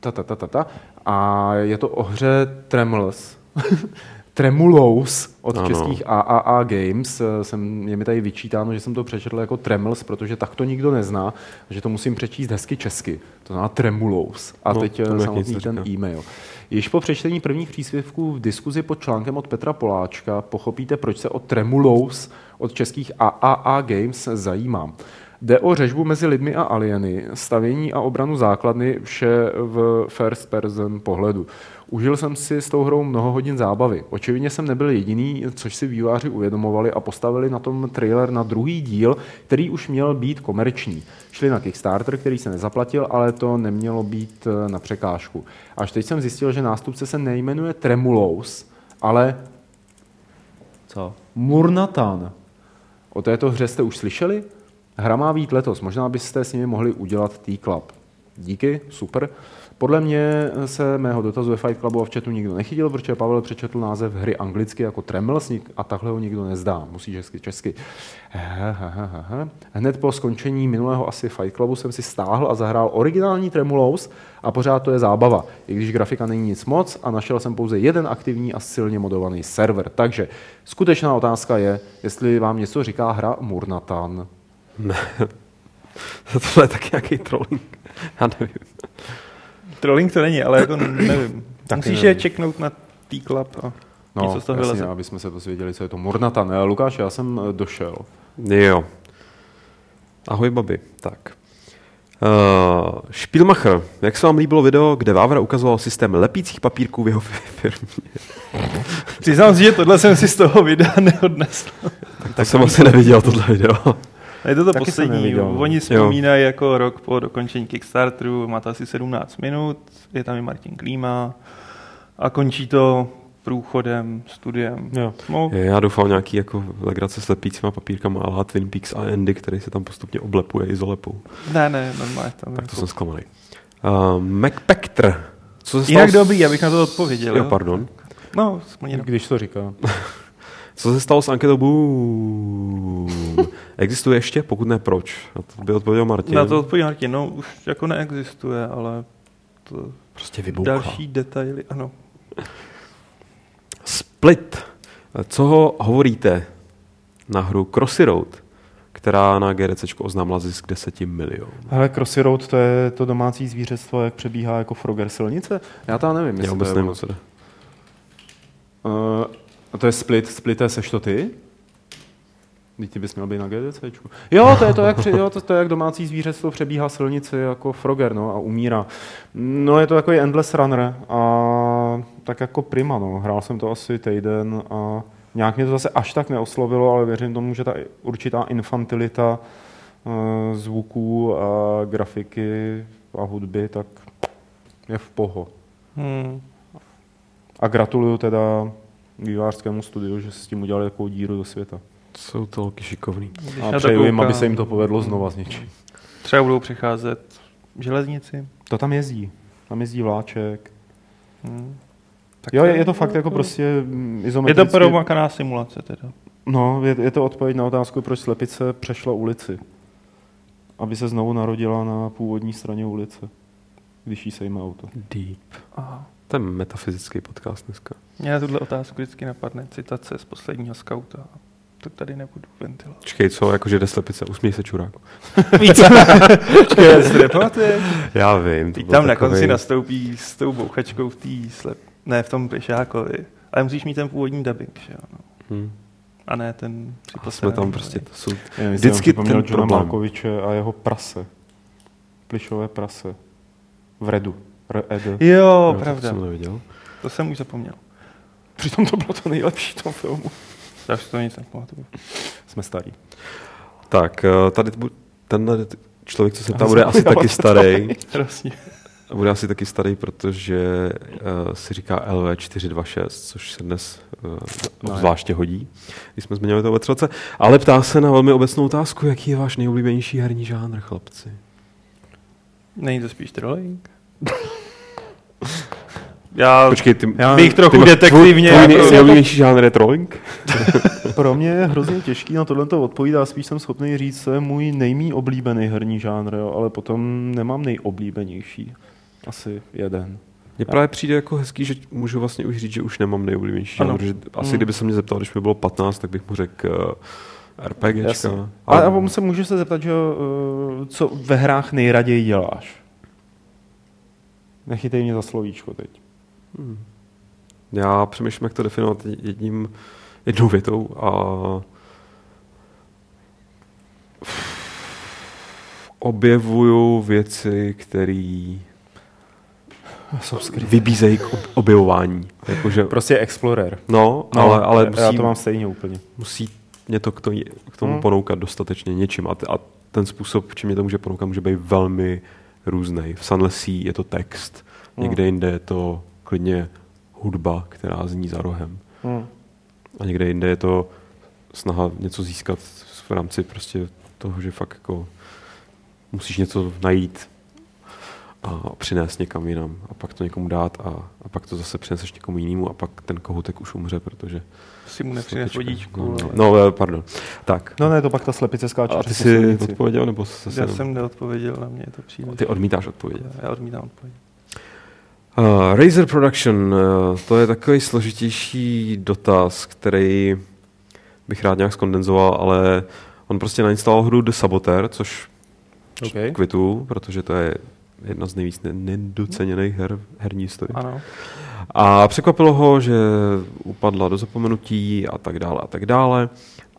ta, ta, ta, ta, ta. A je to o hře Tremels. Tremulous od ano. českých AAA Games. Jsem, je mi tady vyčítáno, že jsem to přečetl jako Tremels, protože tak to nikdo nezná, že to musím přečíst hezky česky. To znamená Tremulous. A no, teď eh, samotný ten e-mail. Již po přečtení prvních příspěvků v diskuzi pod článkem od Petra Poláčka pochopíte, proč se o Tremulous od českých AAA Games zajímám. Jde o řežbu mezi lidmi a alieny, stavění a obranu základny, vše v first person pohledu. Užil jsem si s tou hrou mnoho hodin zábavy. Očividně jsem nebyl jediný, což si výváři uvědomovali a postavili na tom trailer na druhý díl, který už měl být komerční. Šli na Kickstarter, který se nezaplatil, ale to nemělo být eh, na překážku. Až teď jsem zjistil, že nástupce se nejmenuje Tremulous, ale co? Murnatan. O této hře jste už slyšeli? Hra má být letos, možná byste s nimi mohli udělat T-Club. Díky, super. Podle mě se mého dotazu ve Fight Clubu a v chatu nikdo nechytil, protože Pavel přečetl název hry anglicky jako Tremelsník a takhle ho nikdo nezdá. Musí česky, česky. Hned po skončení minulého asi Fight Clubu jsem si stáhl a zahrál originální Tremulous a pořád to je zábava, i když grafika není nic moc a našel jsem pouze jeden aktivní a silně modovaný server. Takže skutečná otázka je, jestli vám něco říká hra Murnatan. Ne. Tohle je taky nějaký trolling. Já nevím. Trolling to není, ale jako nevím. Musíš je čeknout na T-Club a No, něco z toho jasně, aby jsme se dozvěděli, co je to Murnata. Ne, Lukáš, já jsem eh, došel. Jo. Ahoj, babi. Tak. Uh, Spielmacher, jak se vám líbilo video, kde Vávra ukazoval systém lepících papírků v jeho firmě? Přiznám si, že tohle jsem si z toho videa neodnesl. tak, tak jsem asi neviděl tohle video. Je to to Taky poslední. Oni vzpomínají jako rok po dokončení Kickstarteru, má to asi 17 minut, je tam i Martin Klíma a končí to průchodem, studiem. Jo. No. Já doufám nějaký jako legrace s lepícíma papírkama a Twin Peaks a Andy, který se tam postupně oblepuje izolepou. Ne, ne, normálně tam. Tak to jako... jsem zklamaný. Uh, MacPactor. Co se Jinak stalo dobrý, abych na to odpověděl. Jo, pardon. No, když to říká. Co se stalo s anketou Boom? Existuje ještě? Pokud ne, proč? Na to by odpověděl Martin. Na to odpověděl Martin. No, už jako neexistuje, ale to... Prostě vybouchá. Další detaily, ano. Split. Co ho hovoríte na hru Crossy Road, která na GDC oznámila zisk 10 milionů? Ale Crossy Road to je to domácí zvířectvo, jak přebíhá jako Frogger silnice? Já to nevím. Já vůbec nevím, co Uh, a to je split, split je seš to ty? Ty bys měl být na GDC. Jo, to je to, jak, jo, to, to je, jak domácí zvířectvo přebíhá silnici jako Frogger no, a umírá. No je to jako Endless Runner a tak jako prima. No. Hrál jsem to asi týden a nějak mě to zase až tak neoslovilo, ale věřím tomu, že ta určitá infantilita uh, zvuků a grafiky a hudby, tak je v poho. Hmm. A gratuluju teda vývářskému studiu, že s tím udělali takovou díru do světa. Jsou to holky šikovný. A přeju jim, aby se jim to povedlo znova z něčím. Třeba budou přecházet železnici. To tam jezdí. Tam jezdí vláček. Hmm. Tak jo, je, je to fakt jako prostě izometricky. Je to promakaná simulace teda. No, je, je to odpověď na otázku, proč slepice přešla ulici. Aby se znovu narodila na původní straně ulice, když jí sejme auto. Deep. Aha. To je metafyzický podcast dneska. Mě tuhle otázku vždycky napadne citace z posledního skauta. To tady nebudu ventilovat. Čekej, co, jakože jde slepice, usměj se čuráku. Více. Čekej, si Já vím. To tam na konci nastoupí s tou bouchačkou v té slep... Ne, v tom pešákovi. Ale musíš mít ten původní dubbing, že jo. No. Hmm. A ne ten A jsme tam prostě, to jsou Já vždycky ten Johna problém. Malkoviče a jeho prase. Plišové prase. V redu. R-E-D. Jo, no, pravda. To jsem neviděl. To jsem už zapomněl. Přitom to bylo to nejlepší tom filmu. Já si to nic nepamatuju. Jsme starí. Tak, eh, tady ten člověk, co se tam bude asi taky starý. Bude asi taky starý, protože uh, si říká LV426, což se dnes uh, zvláště hodí, když jsme zmiňovali to ve Ale ptá se na velmi obecnou otázku, jaký je váš nejoblíbenější herní žánr, chlapci? Není to spíš trolling? Já Počkej, ty, já bych trochu ty, detektivně... Tvůj, tvůj jako, nejoblíbenější žánr je trolling? Pro mě je hrozně těžký na tohle to odpovídá, spíš jsem schopný říct, co je můj nejmí oblíbený herní žánr, jo, ale potom nemám nejoblíbenější. Asi jeden. Mně právě přijde jako hezký, že můžu vlastně už říct, že už nemám nejoblíbenější žánr, protože asi mm. kdyby se mě zeptal, když mi bylo 15, tak bych mu řekl uh, RPGčka. Ale... A, a se můžu se zeptat, že, uh, co ve hrách nejraději děláš? Nechytej mě za slovíčko teď. Hmm. Já přemýšlím, jak to definovat jedním, jednou větou a objevuju věci, které vybízejí k objevování. Jakože, prostě explorer. No, no ale, ale musí, já to mám stejně úplně. Musí mě to k, to, k tomu hmm. ponoukat dostatečně něčím. A, t, a ten způsob, čím mě to může ponoukat, může být velmi různý. V Sunlessí je to text, hmm. někde jinde je to klidně hudba, která zní za rohem. Hmm. A někde jinde je to snaha něco získat v rámci prostě toho, že fakt jako musíš něco najít a přinést někam jinam a pak to někomu dát a, a pak to zase přineseš někomu jinému a pak ten kohoutek už umře, protože... Si mu nepřines vodíčku. No, no, no, pardon. Tak. No ne, to pak ta slepice skáče. A ty jsi odpověděl, nebo se Já jsem neodpověděl, na mě je to příliš. Ty odmítáš odpovědět. Já odmítám odpovědět. Uh, Razer Production, uh, to je takový složitější dotaz, který bych rád nějak skondenzoval, ale on prostě nainstaloval hru The Saboteur, což okay. kvitu, protože to je jedna z nejvíc nedoceněných her herní historie. Ano. A překvapilo ho, že upadla do zapomenutí a tak dále a tak dále.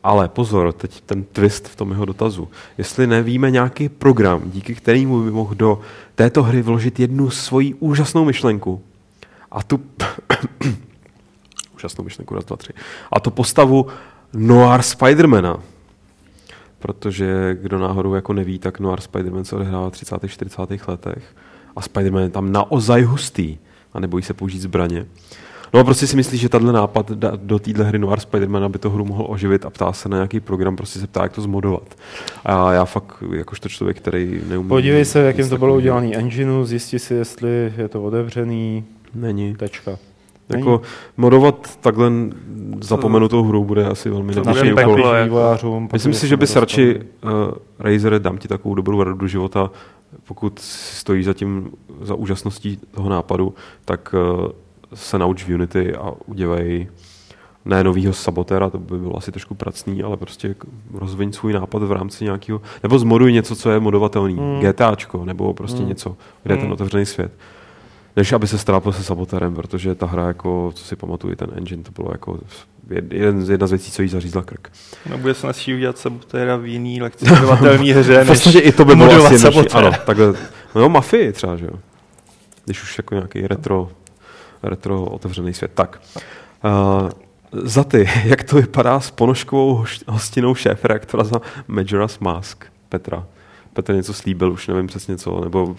Ale pozor, teď ten twist v tom jeho dotazu. Jestli nevíme nějaký program, díky kterému by mohl do této hry vložit jednu svoji úžasnou myšlenku. A tu... úžasnou myšlenku, raz, dva, tři. A to postavu Noir Spidermana. Protože kdo náhodou jako neví, tak Noir Spiderman se odehrává v 30. 40. letech. A Spiderman je tam naozaj hustý a nebojí se použít zbraně. No a prostě si myslíš, že tahle nápad do téhle hry Noir Spider-Man, aby to hru mohl oživit a ptá se na nějaký program, prostě se ptá, jak to zmodovat. A já fakt, jakožto člověk, který neumí... Podívej se, jakým to bylo udělané engineu, zjistí si, jestli je to otevřený. Není. Tečka. Jako modovat takhle zapomenutou hru bude asi velmi nebezpečný úkol. Myslím si, že bys radši uh, Razer, dám ti takovou dobrou radu do života, pokud stojí za tím, za úžasností toho nápadu, tak uh, se nauč v Unity a udělej ne novýho sabotéra, to by bylo asi trošku pracný, ale prostě rozviň svůj nápad v rámci nějakého, nebo zmoduj něco, co je modovatelný, mm. GTAčko, nebo prostě mm. něco, kde je ten hmm. otevřený svět než aby se strápil se sabotérem, protože ta hra, jako, co si pamatuju, ten engine, to bylo jako jeden, jedna z věcí, co jí zařízla krk. No bude se naší udělat sabotéra v jiný lehce hře, než v i to by bylo asi jednodušší. Ano, takhle, no jo, Mafii třeba, že jo. Když už jako nějaký retro, retro otevřený svět. Tak. Uh, za ty, jak to vypadá s ponožkovou hostinou šéf-reaktora za Majora's Mask, Petra? Petr něco slíbil, už nevím přesně co, nebo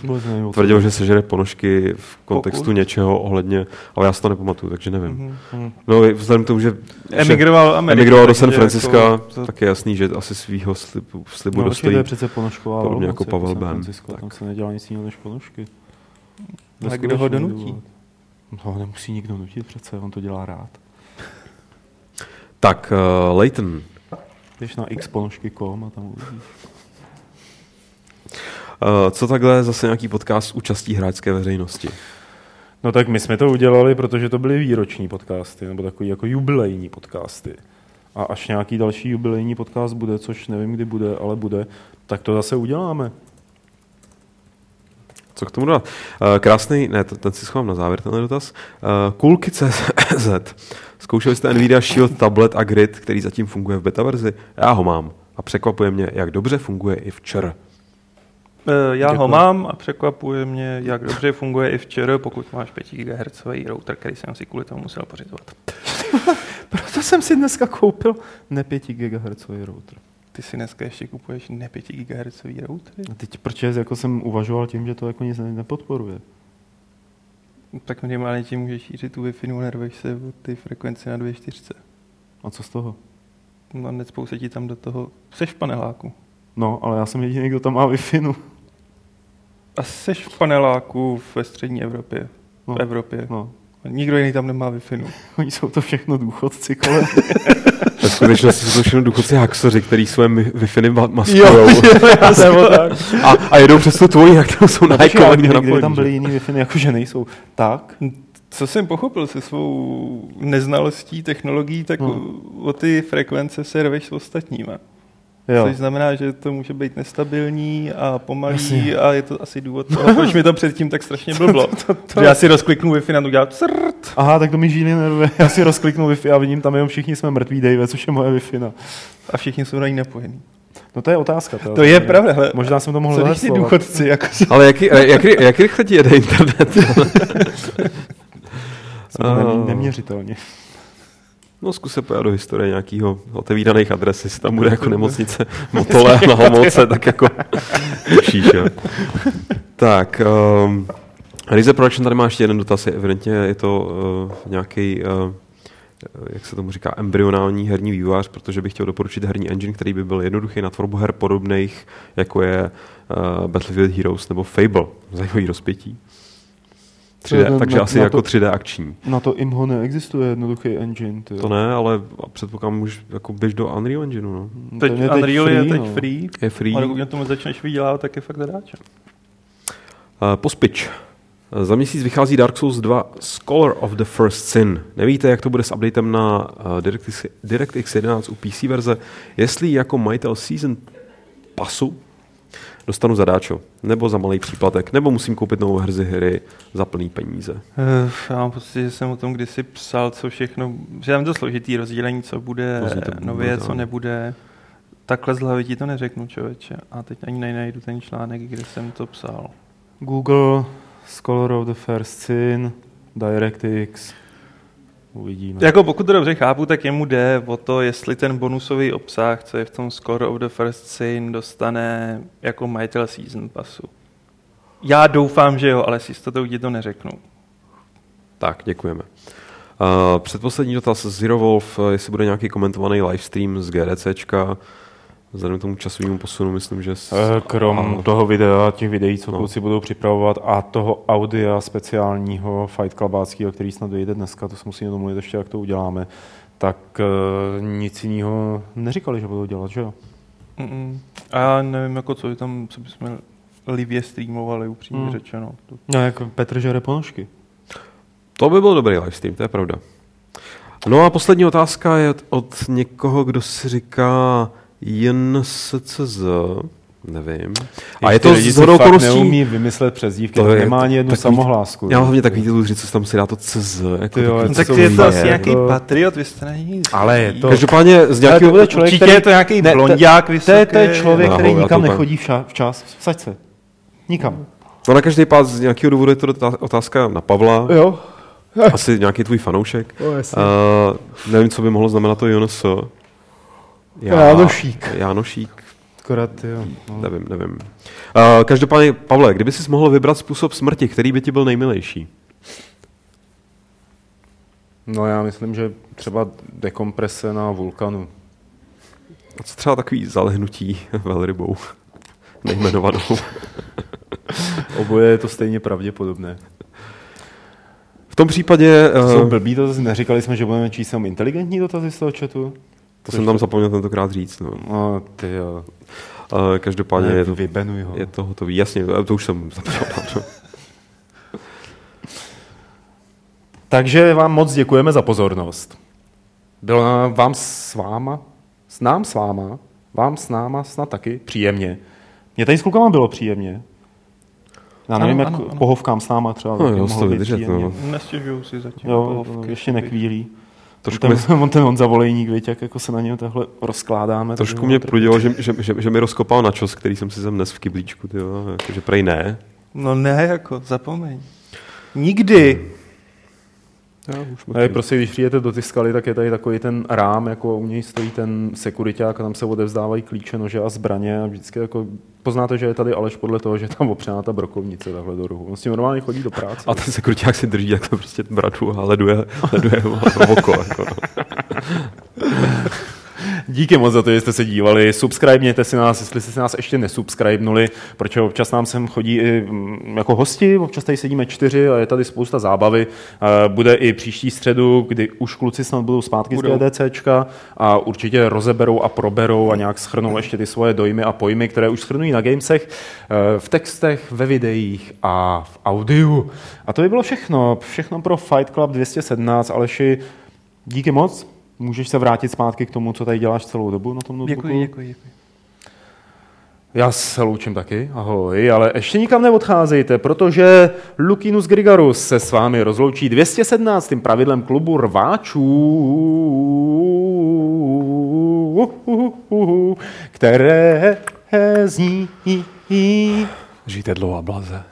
tvrdil, že sežere ponožky v kontextu Pokud? něčeho ohledně, ale já si to nepamatuju, takže nevím. Mm-hmm. No, vzhledem k tomu, že emigroval, Amerika, emigroval do San Francisca, jako, tak je jasný, že asi svýho slibu, slibu no, dostojí. to je přece ponožková Podobně jako Pavel Bem. Tam se nedělá nic jiného než ponožky. A kdo ho donutí? No, nemusí nikdo nutit přece, on to dělá rád. Tak, uh, Leighton. Jdeš na xponožky.com a tam uvidíš. Uh, co takhle zase nějaký podcast s účastí hráčské veřejnosti? No tak my jsme to udělali, protože to byly výroční podcasty, nebo takový jako jubilejní podcasty. A až nějaký další jubilejní podcast bude, což nevím, kdy bude, ale bude, tak to zase uděláme. Co k tomu dát? Uh, krásný, ne, ten si schovám na závěr, tenhle dotaz. Uh, Coolky.cz. Zkoušeli jste Nvidia Shield tablet a grid, který zatím funguje v beta verzi? Já ho mám. A překvapuje mě, jak dobře funguje i včera. Eh, já Děkuji. ho mám a překvapuje mě, jak dobře funguje i včera, pokud máš 5 GHz router, který jsem si kvůli tomu musel pořizovat. Proto jsem si dneska koupil ne 5 GHz router. Ty si dneska ještě kupuješ ne 5 GHz router? A teď proč jako jsem uvažoval tím, že to jako nic nepodporuje. Tak minimálně tím můžeš šířit tu Wi-Fi, nerveš se o ty frekvence na 2.4. A co z toho? No necpou se ti tam do toho, seš v paneláku. No, ale já jsem jediný, kdo tam má Wi-Fi. A jsi v paneláku ve střední Evropě. No. V Evropě. No. Nikdo jiný tam nemá wi no. Oni jsou to všechno důchodci kolem. Ve skutečnosti jsou to všechno důchodci haxoři, který své Wi-Fi maskujou. a, a jedou přes tu tvoji, jak tam jsou no, nahajkovaný. Kdyby tam byly jiný Wi-Fi, jakože nejsou. Tak? Co jsem pochopil se svou neznalostí technologií, tak no. o ty frekvence se rveš s ostatníma. Jo. Což znamená, že to může být nestabilní a pomalý Jasně. a je to asi důvod toho, proč mi to předtím tak strašně blblo. to, to, to, že já si rozkliknu Wi-Fi a to dělá crt. Aha, tak to mi žíly nervy. Já si rozkliknu Wi-Fi a vidím tam jenom všichni jsme mrtví Dave, což je moje Wi-Fi. No. A všichni jsou na ní napojení. No to je otázka. To, to je pravda. Hele, Možná jsem to mohl Co ty důchodci? Jako... Ale jak, jak, jak rychle ti jede internet? Jsme neměřitelně. No zkus se pojat do historie nějakého otevíraných adres, jestli tam bude jako nemocnice Motole na Homolce, tak jako jo. Tak, um, Rize Production tady má ještě jeden dotaz, evidentně je to uh, nějaký uh, jak se tomu říká, embryonální herní vývojář, protože bych chtěl doporučit herní engine, který by byl jednoduchý na tvorbu her podobných, jako je uh, Battlefield Heroes nebo Fable. Zajímavý rozpětí. 3D, to, takže na, asi na jako to, 3D akční. Na to IMHO neexistuje jednoduchý engine. Tyjo. To ne, ale předpokládám, už jako běž do Unreal Engineu. No. Teď, teď Unreal free, je teď no. free. Je free. Ale pokud tomu začneš vydělávat, tak je fakt zadáčem. Uh, pospič. Za měsíc vychází Dark Souls 2 Scholar of the First Sin. Nevíte, jak to bude s updatem na uh, DirectX, DirectX 11 u PC verze? Jestli jako majitel Season pasu dostanu zadáčo, nebo za malý příplatek, nebo musím koupit novou herzi hry za plný peníze. Uh, já mám pocit, že jsem o tom kdysi psal, co všechno, že tam to složitý rozdělení, co bude to nově, co nebude. Takhle z hlavy ti to neřeknu, člověče. A teď ani najdu ten článek, kde jsem to psal. Google, Scholar of the First Sin, DirectX, Uvidíme. Jako pokud to dobře chápu, tak jemu jde o to, jestli ten bonusový obsah, co je v tom Score of the First Sin, dostane jako majitel Season Passu. Já doufám, že jo, ale s jistotou ti to neřeknu. Tak, děkujeme. Uh, předposlední dotaz Zero Wolf, jestli bude nějaký komentovaný livestream z GDCčka. Vzhledem k tomu časovému posunu, myslím, že... S... Eh, krom a... toho videa, těch videí, co no. kluci budou připravovat a toho audia speciálního Fight Clubáckého, který snad vyjde dneska, to se musíme domluvit ještě, jak to uděláme, tak uh, nic jiného neříkali, že budou dělat, že jo? Mm-mm. A já nevím, jako co by tam, co bychom livě streamovali, upřímně mm. řečeno. No, jako Petr žere ponožky. To by byl dobrý livestream, to je pravda. No a poslední otázka je od někoho, kdo si říká JNSCZ, nevím. A je to z hodou okolností... neumí vymyslet přezdívky, to je, nemá ani jednu samohlásku. Já mám hlavně takový ty říct, co tam si dá to CZ. Jako jo, takový, tak je to asi nějaký patriot, vy jste není. Ale je to... Každopádně z nějakého... To člověk, Určitě který... je to nějaký ne, blondák vysoký. To je člověk, který nikam nechodí včas. Vsaď se. Nikam. No na každý pád z nějakého důvodu je to otázka na Pavla. Jo. Asi nějaký tvůj fanoušek. O, uh, nevím, co by mohlo znamenat to Jonas. Já, Jánošík. Jánošík. Akorát, jo. No. Nevím, nevím. Uh, každopádně, Pavle, kdyby jsi mohl vybrat způsob smrti, který by ti byl nejmilejší? No já myslím, že třeba dekomprese na vulkanu. A co třeba takový zalehnutí velrybou? Nejmenovanou. Oboje je to stejně pravděpodobné. V tom případě... Uh... Jsou blbý dotazy, neříkali jsme, že budeme číst inteligentní dotazy z toho chatu? To jsem tam zapomněl tentokrát říct. No, no ty jo. Uh, každopádně ne, je, to, ho. je to hotový. Jasně, to už jsem zapomněl. Takže vám moc děkujeme za pozornost. Bylo vám s váma, s nám s váma, vám s náma snad taky příjemně. Mně tady s klukama bylo příjemně. Já nevím, ano, jak ano, ano. pohovkám s náma třeba. No, jo, to vydržet, no. Nestěžuju si zatím. Jo, pohovky, ještě nekvílí. Trošku ten, mě... ten Honza Volejník, víte, jak jako se na něm takhle rozkládáme. Trošku mě prudilo, že, že, že, že, mi rozkopal na čos, který jsem si sem dnes v kyblíčku, tyjo, jako, že prej ne. No ne, jako, zapomeň. Nikdy. Já, už a prostě, když přijete do ty skaly, tak je tady takový ten rám, jako u něj stojí ten sekuriták a tam se odevzdávají klíče, nože a zbraně a vždycky jako poznáte, že je tady Aleš podle toho, že tam opřená ta brokovnice takhle do ruchu. On s tím normálně chodí do práce. A ten sekuriták si drží jak to prostě bratu a leduje, leduje oko. Jako. Díky moc za to, že jste se dívali. Subscribněte si nás, jestli jste si nás ještě nesubscribenuli, protože občas nám sem chodí i mm, jako hosti, občas tady sedíme čtyři a je tady spousta zábavy. Bude i příští středu, kdy už kluci snad budou zpátky budou. z GDCčka a určitě rozeberou a proberou a nějak schrnou ještě ty svoje dojmy a pojmy, které už schrnují na gamesech, e, v textech, ve videích a v audiu. A to by bylo všechno. Všechno pro Fight Club 217. Aleši, díky moc. Můžeš se vrátit zpátky k tomu, co tady děláš celou dobu na tom notebooku? Děkuji, děkuji, děkuji. Já se loučím taky, ahoj, ale ještě nikam neodcházejte, protože Lukinus Grigarus se s vámi rozloučí 217. pravidlem klubu rváčů, které zní... Žijte dlouho a blaze.